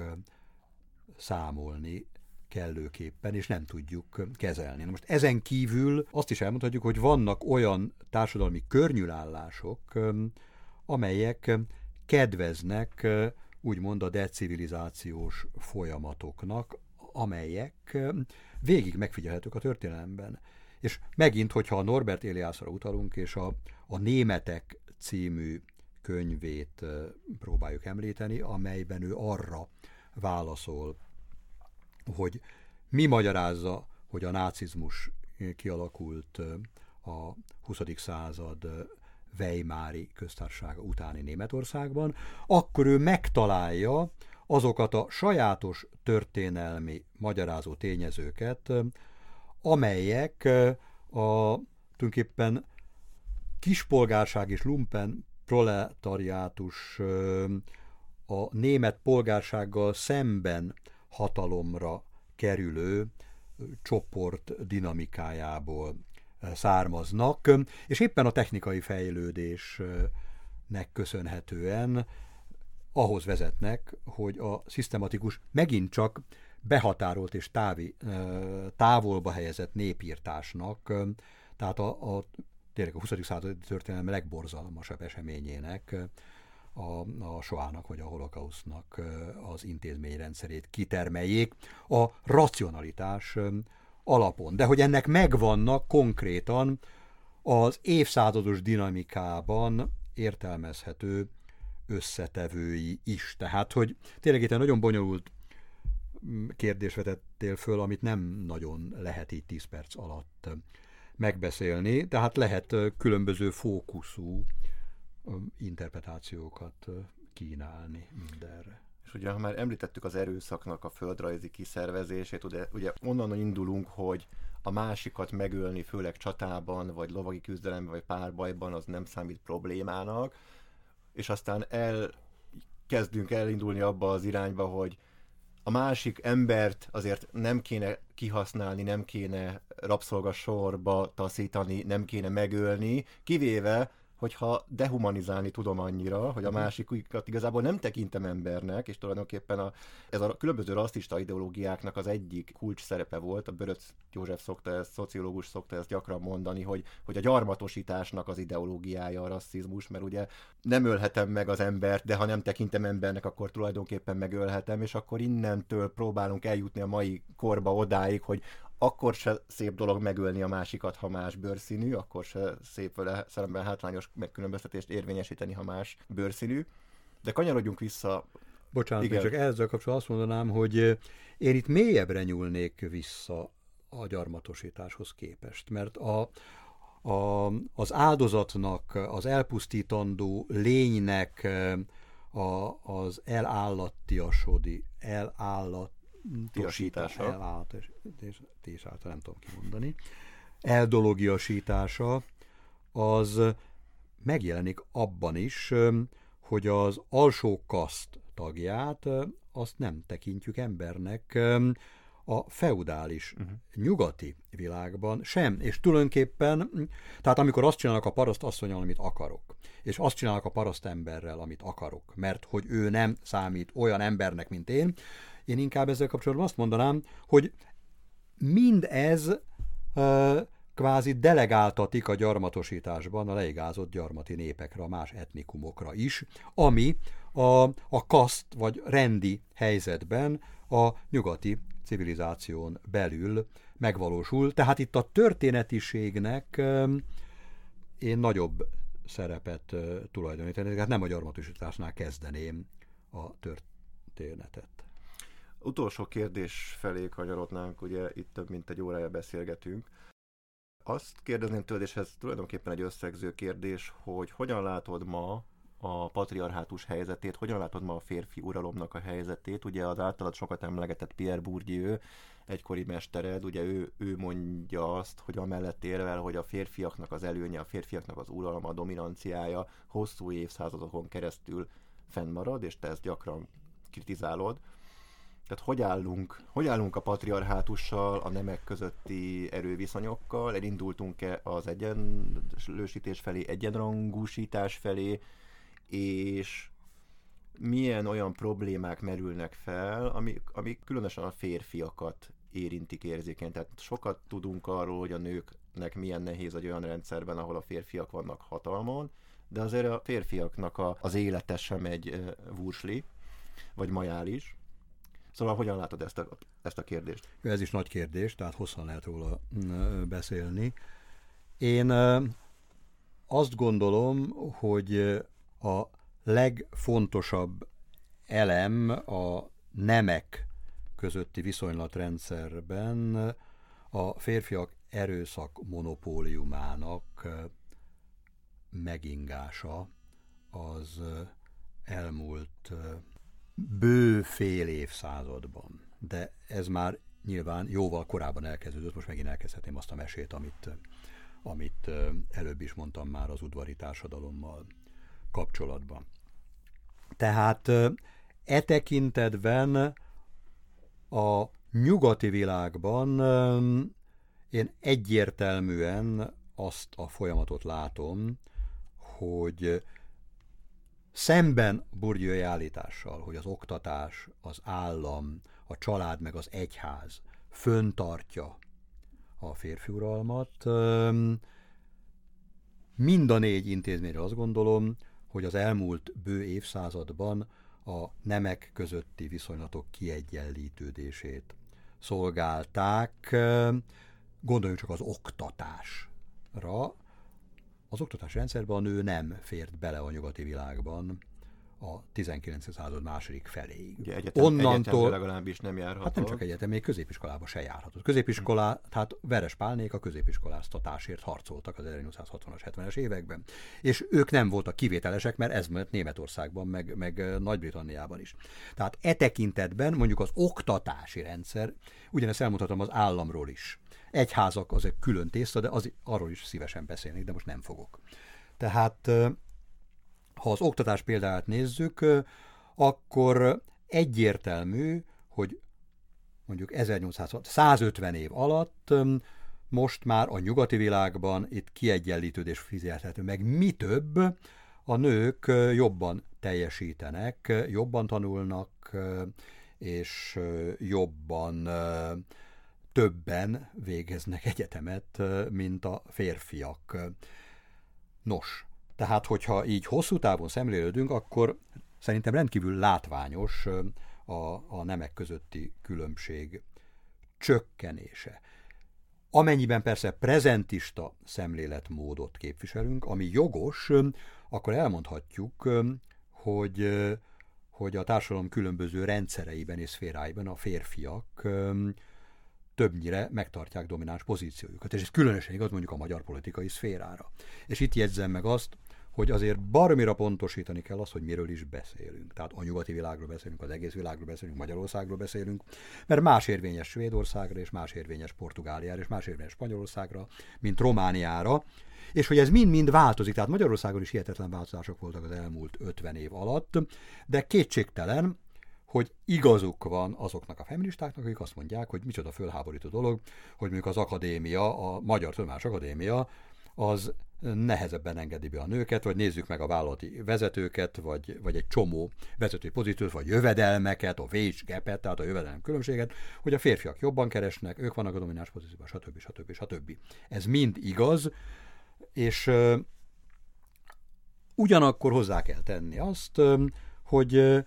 számolni kellőképpen, és nem tudjuk kezelni. Na most ezen kívül azt is elmondhatjuk, hogy vannak olyan társadalmi környülállások, amelyek kedveznek úgymond a decivilizációs folyamatoknak, amelyek végig megfigyelhetők a történelemben. És megint, hogyha a Norbert Eliászra utalunk, és a, a Németek című könyvét próbáljuk említeni, amelyben ő arra válaszol, hogy mi magyarázza, hogy a nácizmus kialakult a 20. század Weimári köztársasága utáni Németországban, akkor ő megtalálja azokat a sajátos történelmi magyarázó tényezőket, amelyek a tulajdonképpen kispolgárság és lumpen proletariátus a német polgársággal szemben hatalomra kerülő csoport dinamikájából származnak, és éppen a technikai fejlődésnek köszönhetően ahhoz vezetnek, hogy a szisztematikus, megint csak behatárolt és távi, távolba helyezett népírtásnak, tehát a, a tényleg a 20. századi történelem legborzalmasabb eseményének, a, a soának vagy a holokausznak az intézményrendszerét kitermeljék a racionalitás alapon. De hogy ennek megvannak konkrétan az évszázados dinamikában értelmezhető összetevői is. Tehát, hogy tényleg itt egy nagyon bonyolult mm, kérdés vetettél föl, amit nem nagyon lehet így 10 perc alatt megbeszélni, tehát lehet különböző fókuszú interpretációkat kínálni mindenre. És ugye, ha már említettük az erőszaknak a földrajzi kiszervezését, ugye, ugye onnan indulunk, hogy a másikat megölni, főleg csatában, vagy lovagi küzdelemben, vagy párbajban, az nem számít problémának, és aztán el kezdünk elindulni abba az irányba, hogy a másik embert azért nem kéne kihasználni, nem kéne rabszolgasorba taszítani, nem kéne megölni, kivéve, hogyha dehumanizálni tudom annyira, hogy a mhm. másikat igazából nem tekintem embernek, és tulajdonképpen a, ez a különböző rasszista ideológiáknak az egyik kulcs szerepe volt, a Böröc József szokta ezt, szociológus szokta ezt gyakran mondani, hogy, hogy a gyarmatosításnak az ideológiája a rasszizmus, mert ugye nem ölhetem meg az embert, de ha nem tekintem embernek, akkor tulajdonképpen megölhetem, és akkor innentől próbálunk eljutni a mai korba odáig, hogy akkor se szép dolog megölni a másikat, ha más bőrszínű, akkor se szép vele szemben hátrányos megkülönböztetést érvényesíteni, ha más bőrszínű. De kanyarodjunk vissza. Bocsánat, Igen. csak ezzel kapcsolatban azt mondanám, hogy én itt mélyebbre nyúlnék vissza a gyarmatosításhoz képest, mert a, a, az áldozatnak, az elpusztítandó lénynek a, az elállattiasodi, elállat tiasítása, elállatosítása, nem tudom kimondani, eldologiasítása, az megjelenik abban is, hogy az alsó kaszt tagját azt nem tekintjük embernek a feudális uh-huh. nyugati világban sem, és tulajdonképpen, tehát amikor azt csinálnak a paraszt asszonyal, amit akarok, és azt csinálnak a paraszt emberrel, amit akarok, mert hogy ő nem számít olyan embernek, mint én, én inkább ezzel kapcsolatban azt mondanám, hogy mindez uh, kvázi delegáltatik a gyarmatosításban a leigázott gyarmati népekre, más etnikumokra is, ami a, a kaszt vagy rendi helyzetben a nyugati civilizáción belül megvalósul. Tehát itt a történetiségnek én nagyobb szerepet tulajdonítanék, tehát nem a gyarmatosításnál kezdeném a történetet. Utolsó kérdés felé kanyarodnánk, ugye itt több mint egy órája beszélgetünk. Azt kérdezném tőled, és ez tulajdonképpen egy összegző kérdés, hogy hogyan látod ma a patriarhátus helyzetét, hogyan látod ma a férfi uralomnak a helyzetét? Ugye az általad sokat emlegetett Pierre Bourdieu, egykori mestered, ugye ő, ő mondja azt, hogy amellett érvel, hogy a férfiaknak az előnye, a férfiaknak az uralma, a dominanciája hosszú évszázadokon keresztül fennmarad, és te ezt gyakran kritizálod. Tehát hogy állunk, hogy állunk a patriarhátussal, a nemek közötti erőviszonyokkal? Elindultunk-e az egyenlősítés felé, egyenrangúsítás felé, és milyen olyan problémák merülnek fel, amik, amik különösen a férfiakat érintik érzékeny. Tehát sokat tudunk arról, hogy a nőknek milyen nehéz egy olyan rendszerben, ahol a férfiak vannak hatalmon, de azért a férfiaknak a, az élete sem egy uh, vursli vagy majális. Szóval hogyan látod ezt a, ezt a kérdést? Ez is nagy kérdés, tehát hosszan lehet róla beszélni. Én azt gondolom, hogy a legfontosabb elem a nemek közötti viszonylatrendszerben a férfiak erőszak monopóliumának megingása az elmúlt bő fél évszázadban. De ez már nyilván jóval korábban elkezdődött, most megint elkezdhetném azt a mesét, amit, amit előbb is mondtam már az udvari társadalommal kapcsolatban. Tehát e tekintetben a nyugati világban én egyértelműen azt a folyamatot látom, hogy szemben burgyői állítással, hogy az oktatás, az állam, a család meg az egyház föntartja a férfiuralmat, mind a négy intézményre azt gondolom, hogy az elmúlt bő évszázadban a nemek közötti viszonylatok kiegyenlítődését szolgálták. Gondoljunk csak az oktatásra. Az oktatás rendszerben a nő nem fért bele a nyugati világban a 19. század második feléig. Ugye egyetem, Onnantól legalábbis nem járhatott. Hát nem csak egyetem, még középiskolába se járhatott. Középiskolá, hmm. tehát Veres Pálnék a középiskoláztatásért harcoltak az 1860-as, 70-es években. És ők nem voltak kivételesek, mert ez mert Németországban, meg, meg Nagy-Britanniában is. Tehát e tekintetben mondjuk az oktatási rendszer, ugyanezt elmondhatom az államról is. Egyházak az egy külön tészta, de az, arról is szívesen beszélnék, de most nem fogok. Tehát ha az oktatás példáját nézzük, akkor egyértelmű, hogy mondjuk 1800, 150 év alatt most már a nyugati világban itt kiegyenlítődés fizethető meg. Mi több, a nők jobban teljesítenek, jobban tanulnak, és jobban többen végeznek egyetemet, mint a férfiak. Nos, tehát, hogyha így hosszú távon szemlélődünk, akkor szerintem rendkívül látványos a, a nemek közötti különbség csökkenése. Amennyiben persze prezentista szemléletmódot képviselünk, ami jogos, akkor elmondhatjuk, hogy, hogy a társadalom különböző rendszereiben és szféráiban a férfiak többnyire megtartják domináns pozíciójukat. És ez különösen igaz mondjuk a magyar politikai szférára. És itt jegyzem meg azt, hogy azért baromira pontosítani kell azt, hogy miről is beszélünk. Tehát a nyugati világról beszélünk, az egész világról beszélünk, Magyarországról beszélünk, mert más érvényes Svédországra, és más érvényes Portugáliára, és más érvényes Spanyolországra, mint Romániára, és hogy ez mind-mind változik. Tehát Magyarországon is hihetetlen változások voltak az elmúlt 50 év alatt, de kétségtelen, hogy igazuk van azoknak a feministáknak, akik azt mondják, hogy micsoda fölháborító dolog, hogy mondjuk az akadémia, a Magyar Tudományos Akadémia az nehezebben engedi be a nőket, vagy nézzük meg a vállalati vezetőket, vagy, vagy egy csomó vezetői pozíciót, vagy jövedelmeket, a wage gap tehát a jövedelem különbséget, hogy a férfiak jobban keresnek, ők vannak a domináns pozícióban, stb. stb. stb. Ez mind igaz, és uh, ugyanakkor hozzá kell tenni azt, hogy uh,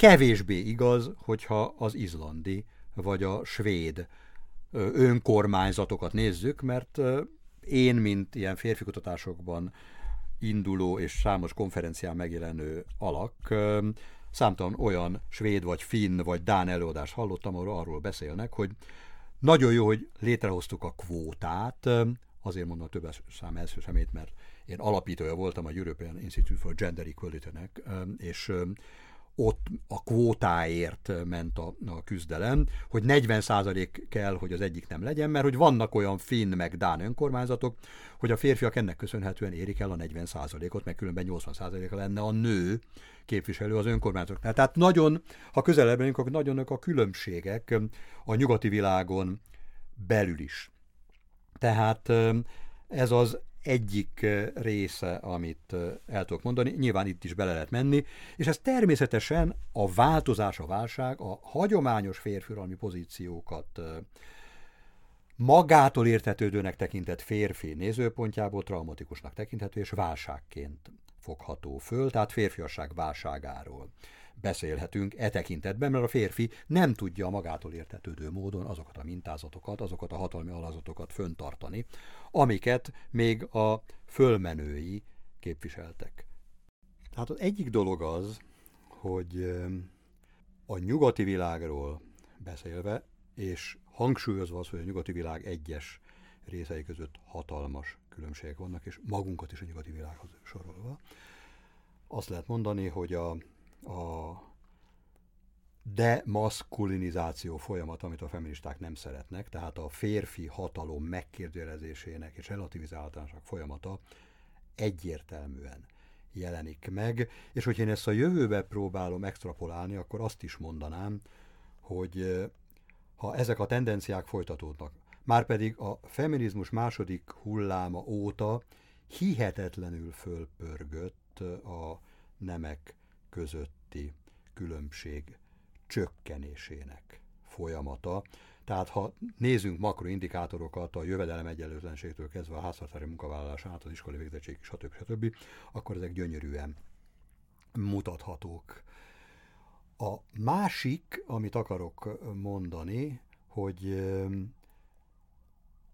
kevésbé igaz, hogyha az izlandi vagy a svéd önkormányzatokat nézzük, mert én, mint ilyen férfi kutatásokban induló és számos konferencián megjelenő alak, számtalan olyan svéd, vagy finn, vagy dán előadást hallottam, ahol arról beszélnek, hogy nagyon jó, hogy létrehoztuk a kvótát, azért mondom a több szám első szemét, mert én alapítója voltam a European Institute for Gender Equality-nek, és ott a kvótáért ment a, a küzdelem, hogy 40% kell, hogy az egyik nem legyen, mert hogy vannak olyan finn meg dán önkormányzatok, hogy a férfiak ennek köszönhetően érik el a 40%-ot, meg különben 80%-a lenne a nő képviselő az önkormányzatoknál. Tehát nagyon, ha közelebb megyünk, akkor nagyon a különbségek a nyugati világon belül is. Tehát ez az egyik része, amit el tudok mondani, nyilván itt is bele lehet menni, és ez természetesen a változás, a válság, a hagyományos férfüralmi pozíciókat magától értetődőnek tekintett férfi nézőpontjából traumatikusnak tekinthető, és válságként fogható föl, tehát férfiasság válságáról beszélhetünk e tekintetben, mert a férfi nem tudja magától értetődő módon azokat a mintázatokat, azokat a hatalmi alazatokat föntartani, amiket még a fölmenői képviseltek. Tehát az egyik dolog az, hogy a nyugati világról beszélve, és hangsúlyozva az, hogy a nyugati világ egyes részei között hatalmas különbségek vannak, és magunkat is a nyugati világhoz sorolva, azt lehet mondani, hogy a, a demaszkulinizáció folyamat, amit a feministák nem szeretnek, tehát a férfi hatalom megkérdőjelezésének és relativizálásának folyamata egyértelműen jelenik meg, és hogyha én ezt a jövőbe próbálom extrapolálni, akkor azt is mondanám, hogy ha ezek a tendenciák folytatódnak, márpedig a feminizmus második hulláma óta hihetetlenül fölpörgött a nemek közötti különbség csökkenésének folyamata. Tehát ha nézzünk makroindikátorokat a jövedelem egyenlőtlenségtől kezdve a háztartási munkavállalás át az iskolai végzettség, stb. stb., akkor ezek gyönyörűen mutathatók. A másik, amit akarok mondani, hogy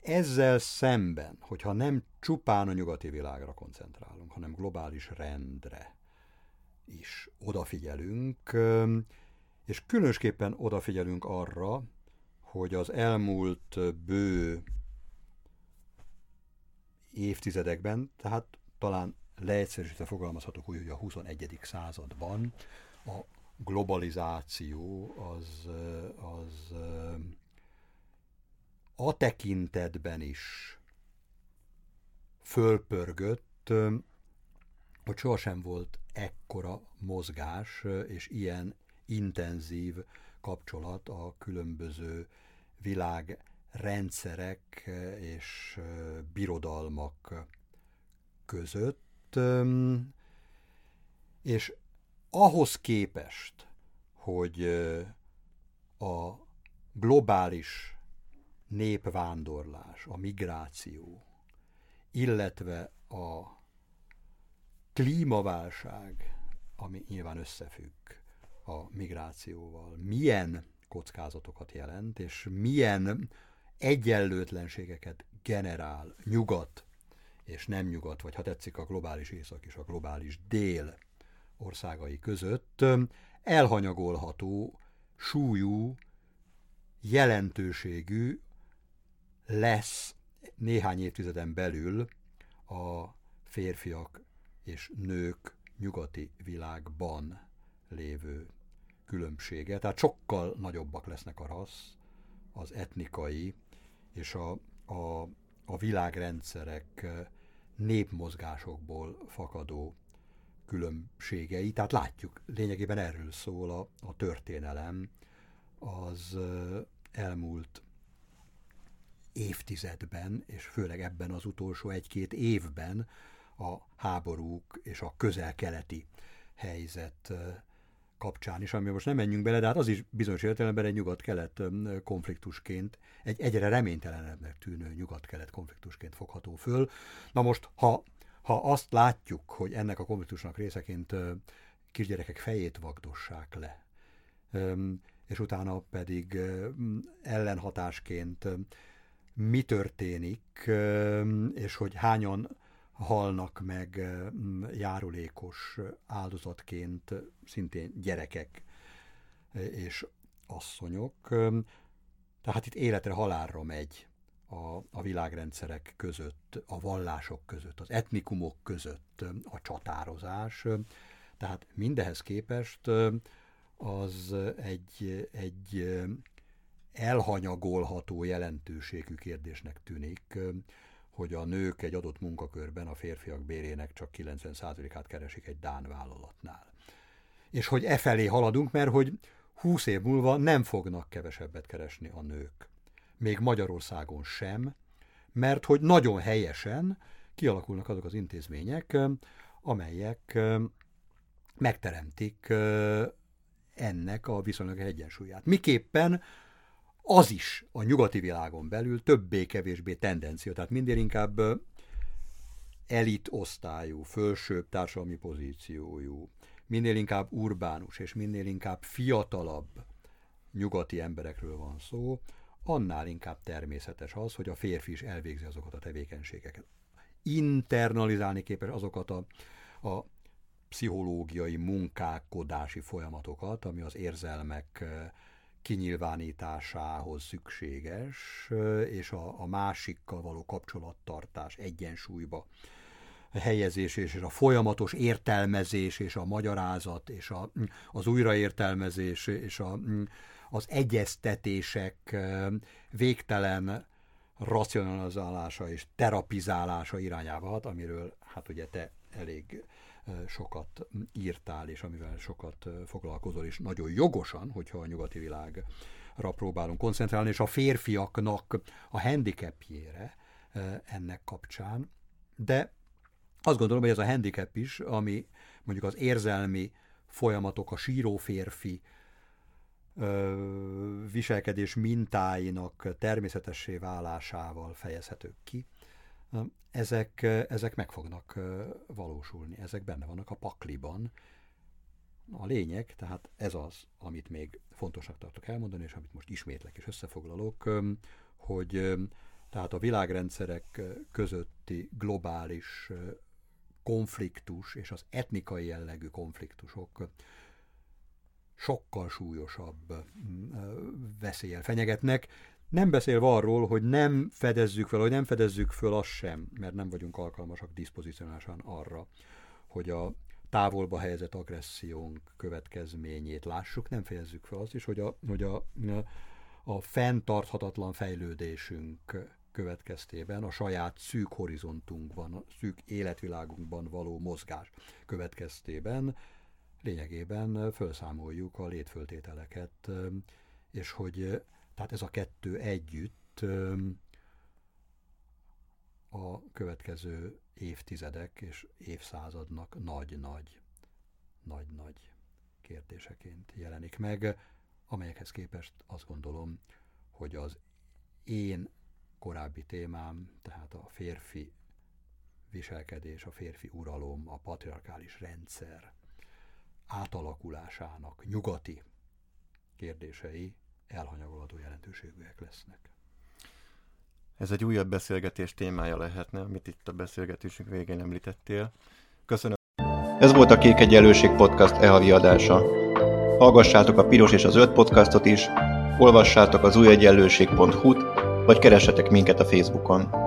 ezzel szemben, hogyha nem csupán a nyugati világra koncentrálunk, hanem globális rendre is odafigyelünk, és különösképpen odafigyelünk arra, hogy az elmúlt bő évtizedekben, tehát talán leegyszerűsítve fogalmazhatok úgy, hogy a 21. században a globalizáció az, az a tekintetben is fölpörgött, hogy sohasem volt ekkora mozgás és ilyen intenzív kapcsolat a különböző világrendszerek és birodalmak között, és ahhoz képest, hogy a globális népvándorlás, a migráció, illetve a klímaválság, ami nyilván összefügg a migrációval, milyen kockázatokat jelent, és milyen egyenlőtlenségeket generál nyugat és nem nyugat, vagy ha tetszik a globális észak és a globális dél országai között, elhanyagolható, súlyú, jelentőségű lesz néhány évtizeden belül a férfiak és nők nyugati világban lévő különbsége. Tehát sokkal nagyobbak lesznek a rassz, az etnikai és a, a, a világrendszerek népmozgásokból fakadó különbségei. Tehát látjuk, lényegében erről szól a, a történelem az elmúlt évtizedben, és főleg ebben az utolsó egy-két évben a háborúk és a közel-keleti helyzet kapcsán is, ami most nem menjünk bele, de hát az is bizonyos értelemben egy nyugat-kelet konfliktusként, egy egyre reménytelenebbnek tűnő nyugat-kelet konfliktusként fogható föl. Na most, ha, ha azt látjuk, hogy ennek a konfliktusnak részeként kisgyerekek fejét vagdossák le, és utána pedig ellenhatásként mi történik, és hogy hányan halnak meg járulékos áldozatként szintén gyerekek és asszonyok. Tehát itt életre halálra megy a, a világrendszerek között, a vallások között, az etnikumok között a csatározás. Tehát mindehez képest az egy, egy elhanyagolható jelentőségű kérdésnek tűnik, hogy a nők egy adott munkakörben a férfiak bérének csak 90%-át keresik egy Dán vállalatnál. És hogy e felé haladunk, mert hogy 20 év múlva nem fognak kevesebbet keresni a nők. Még Magyarországon sem, mert hogy nagyon helyesen kialakulnak azok az intézmények, amelyek megteremtik ennek a viszonylag egyensúlyát. Miképpen az is a nyugati világon belül többé-kevésbé tendencia, tehát mindig inkább elit osztályú, fölsőbb társadalmi pozíciójú, minél inkább urbánus és minél inkább fiatalabb nyugati emberekről van szó, annál inkább természetes az, hogy a férfi is elvégzi azokat a tevékenységeket. Internalizálni képes azokat a, a pszichológiai munkálkodási folyamatokat, ami az érzelmek kinyilvánításához szükséges, és a, a másikkal való kapcsolattartás egyensúlyba helyezés és a folyamatos értelmezés és a magyarázat és a, az újraértelmezés és a, az egyeztetések végtelen racionalizálása és terapizálása irányába hat, amiről hát ugye te elég sokat írtál, és amivel sokat foglalkozol, és nagyon jogosan, hogyha a nyugati világra próbálunk koncentrálni, és a férfiaknak a handicapjére ennek kapcsán. De azt gondolom, hogy ez a handicap is, ami mondjuk az érzelmi folyamatok, a síró férfi viselkedés mintáinak természetessé válásával fejezhetők ki, ezek, ezek meg fognak valósulni, ezek benne vannak a pakliban. A lényeg, tehát ez az, amit még fontosnak tartok elmondani, és amit most ismétlek és összefoglalok, hogy tehát a világrendszerek közötti globális konfliktus és az etnikai jellegű konfliktusok sokkal súlyosabb veszélyel fenyegetnek, nem beszélve arról, hogy nem fedezzük fel, hogy nem fedezzük föl azt sem, mert nem vagyunk alkalmasak diszpozicionálisan arra, hogy a távolba helyezett agressziónk következményét lássuk, nem fejezzük fel azt is, hogy a, hogy a, a fenntarthatatlan fejlődésünk következtében, a saját szűk horizontunkban, a szűk életvilágunkban való mozgás következtében lényegében felszámoljuk a létföltételeket, és hogy tehát ez a kettő együtt a következő évtizedek és évszázadnak nagy-nagy, nagy-nagy kérdéseként jelenik meg, amelyekhez képest azt gondolom, hogy az én korábbi témám, tehát a férfi viselkedés, a férfi uralom, a patriarkális rendszer átalakulásának nyugati kérdései elhanyagolható jelentőségűek lesznek. Ez egy újabb beszélgetés témája lehetne, amit itt a beszélgetésünk végén említettél. Köszönöm. Ez volt a Kék Egyenlőség Podcast e-havi adása. Hallgassátok a Piros és a Zöld podcastot is, olvassátok az újegyenlőség.hu-t, vagy keressetek minket a Facebookon.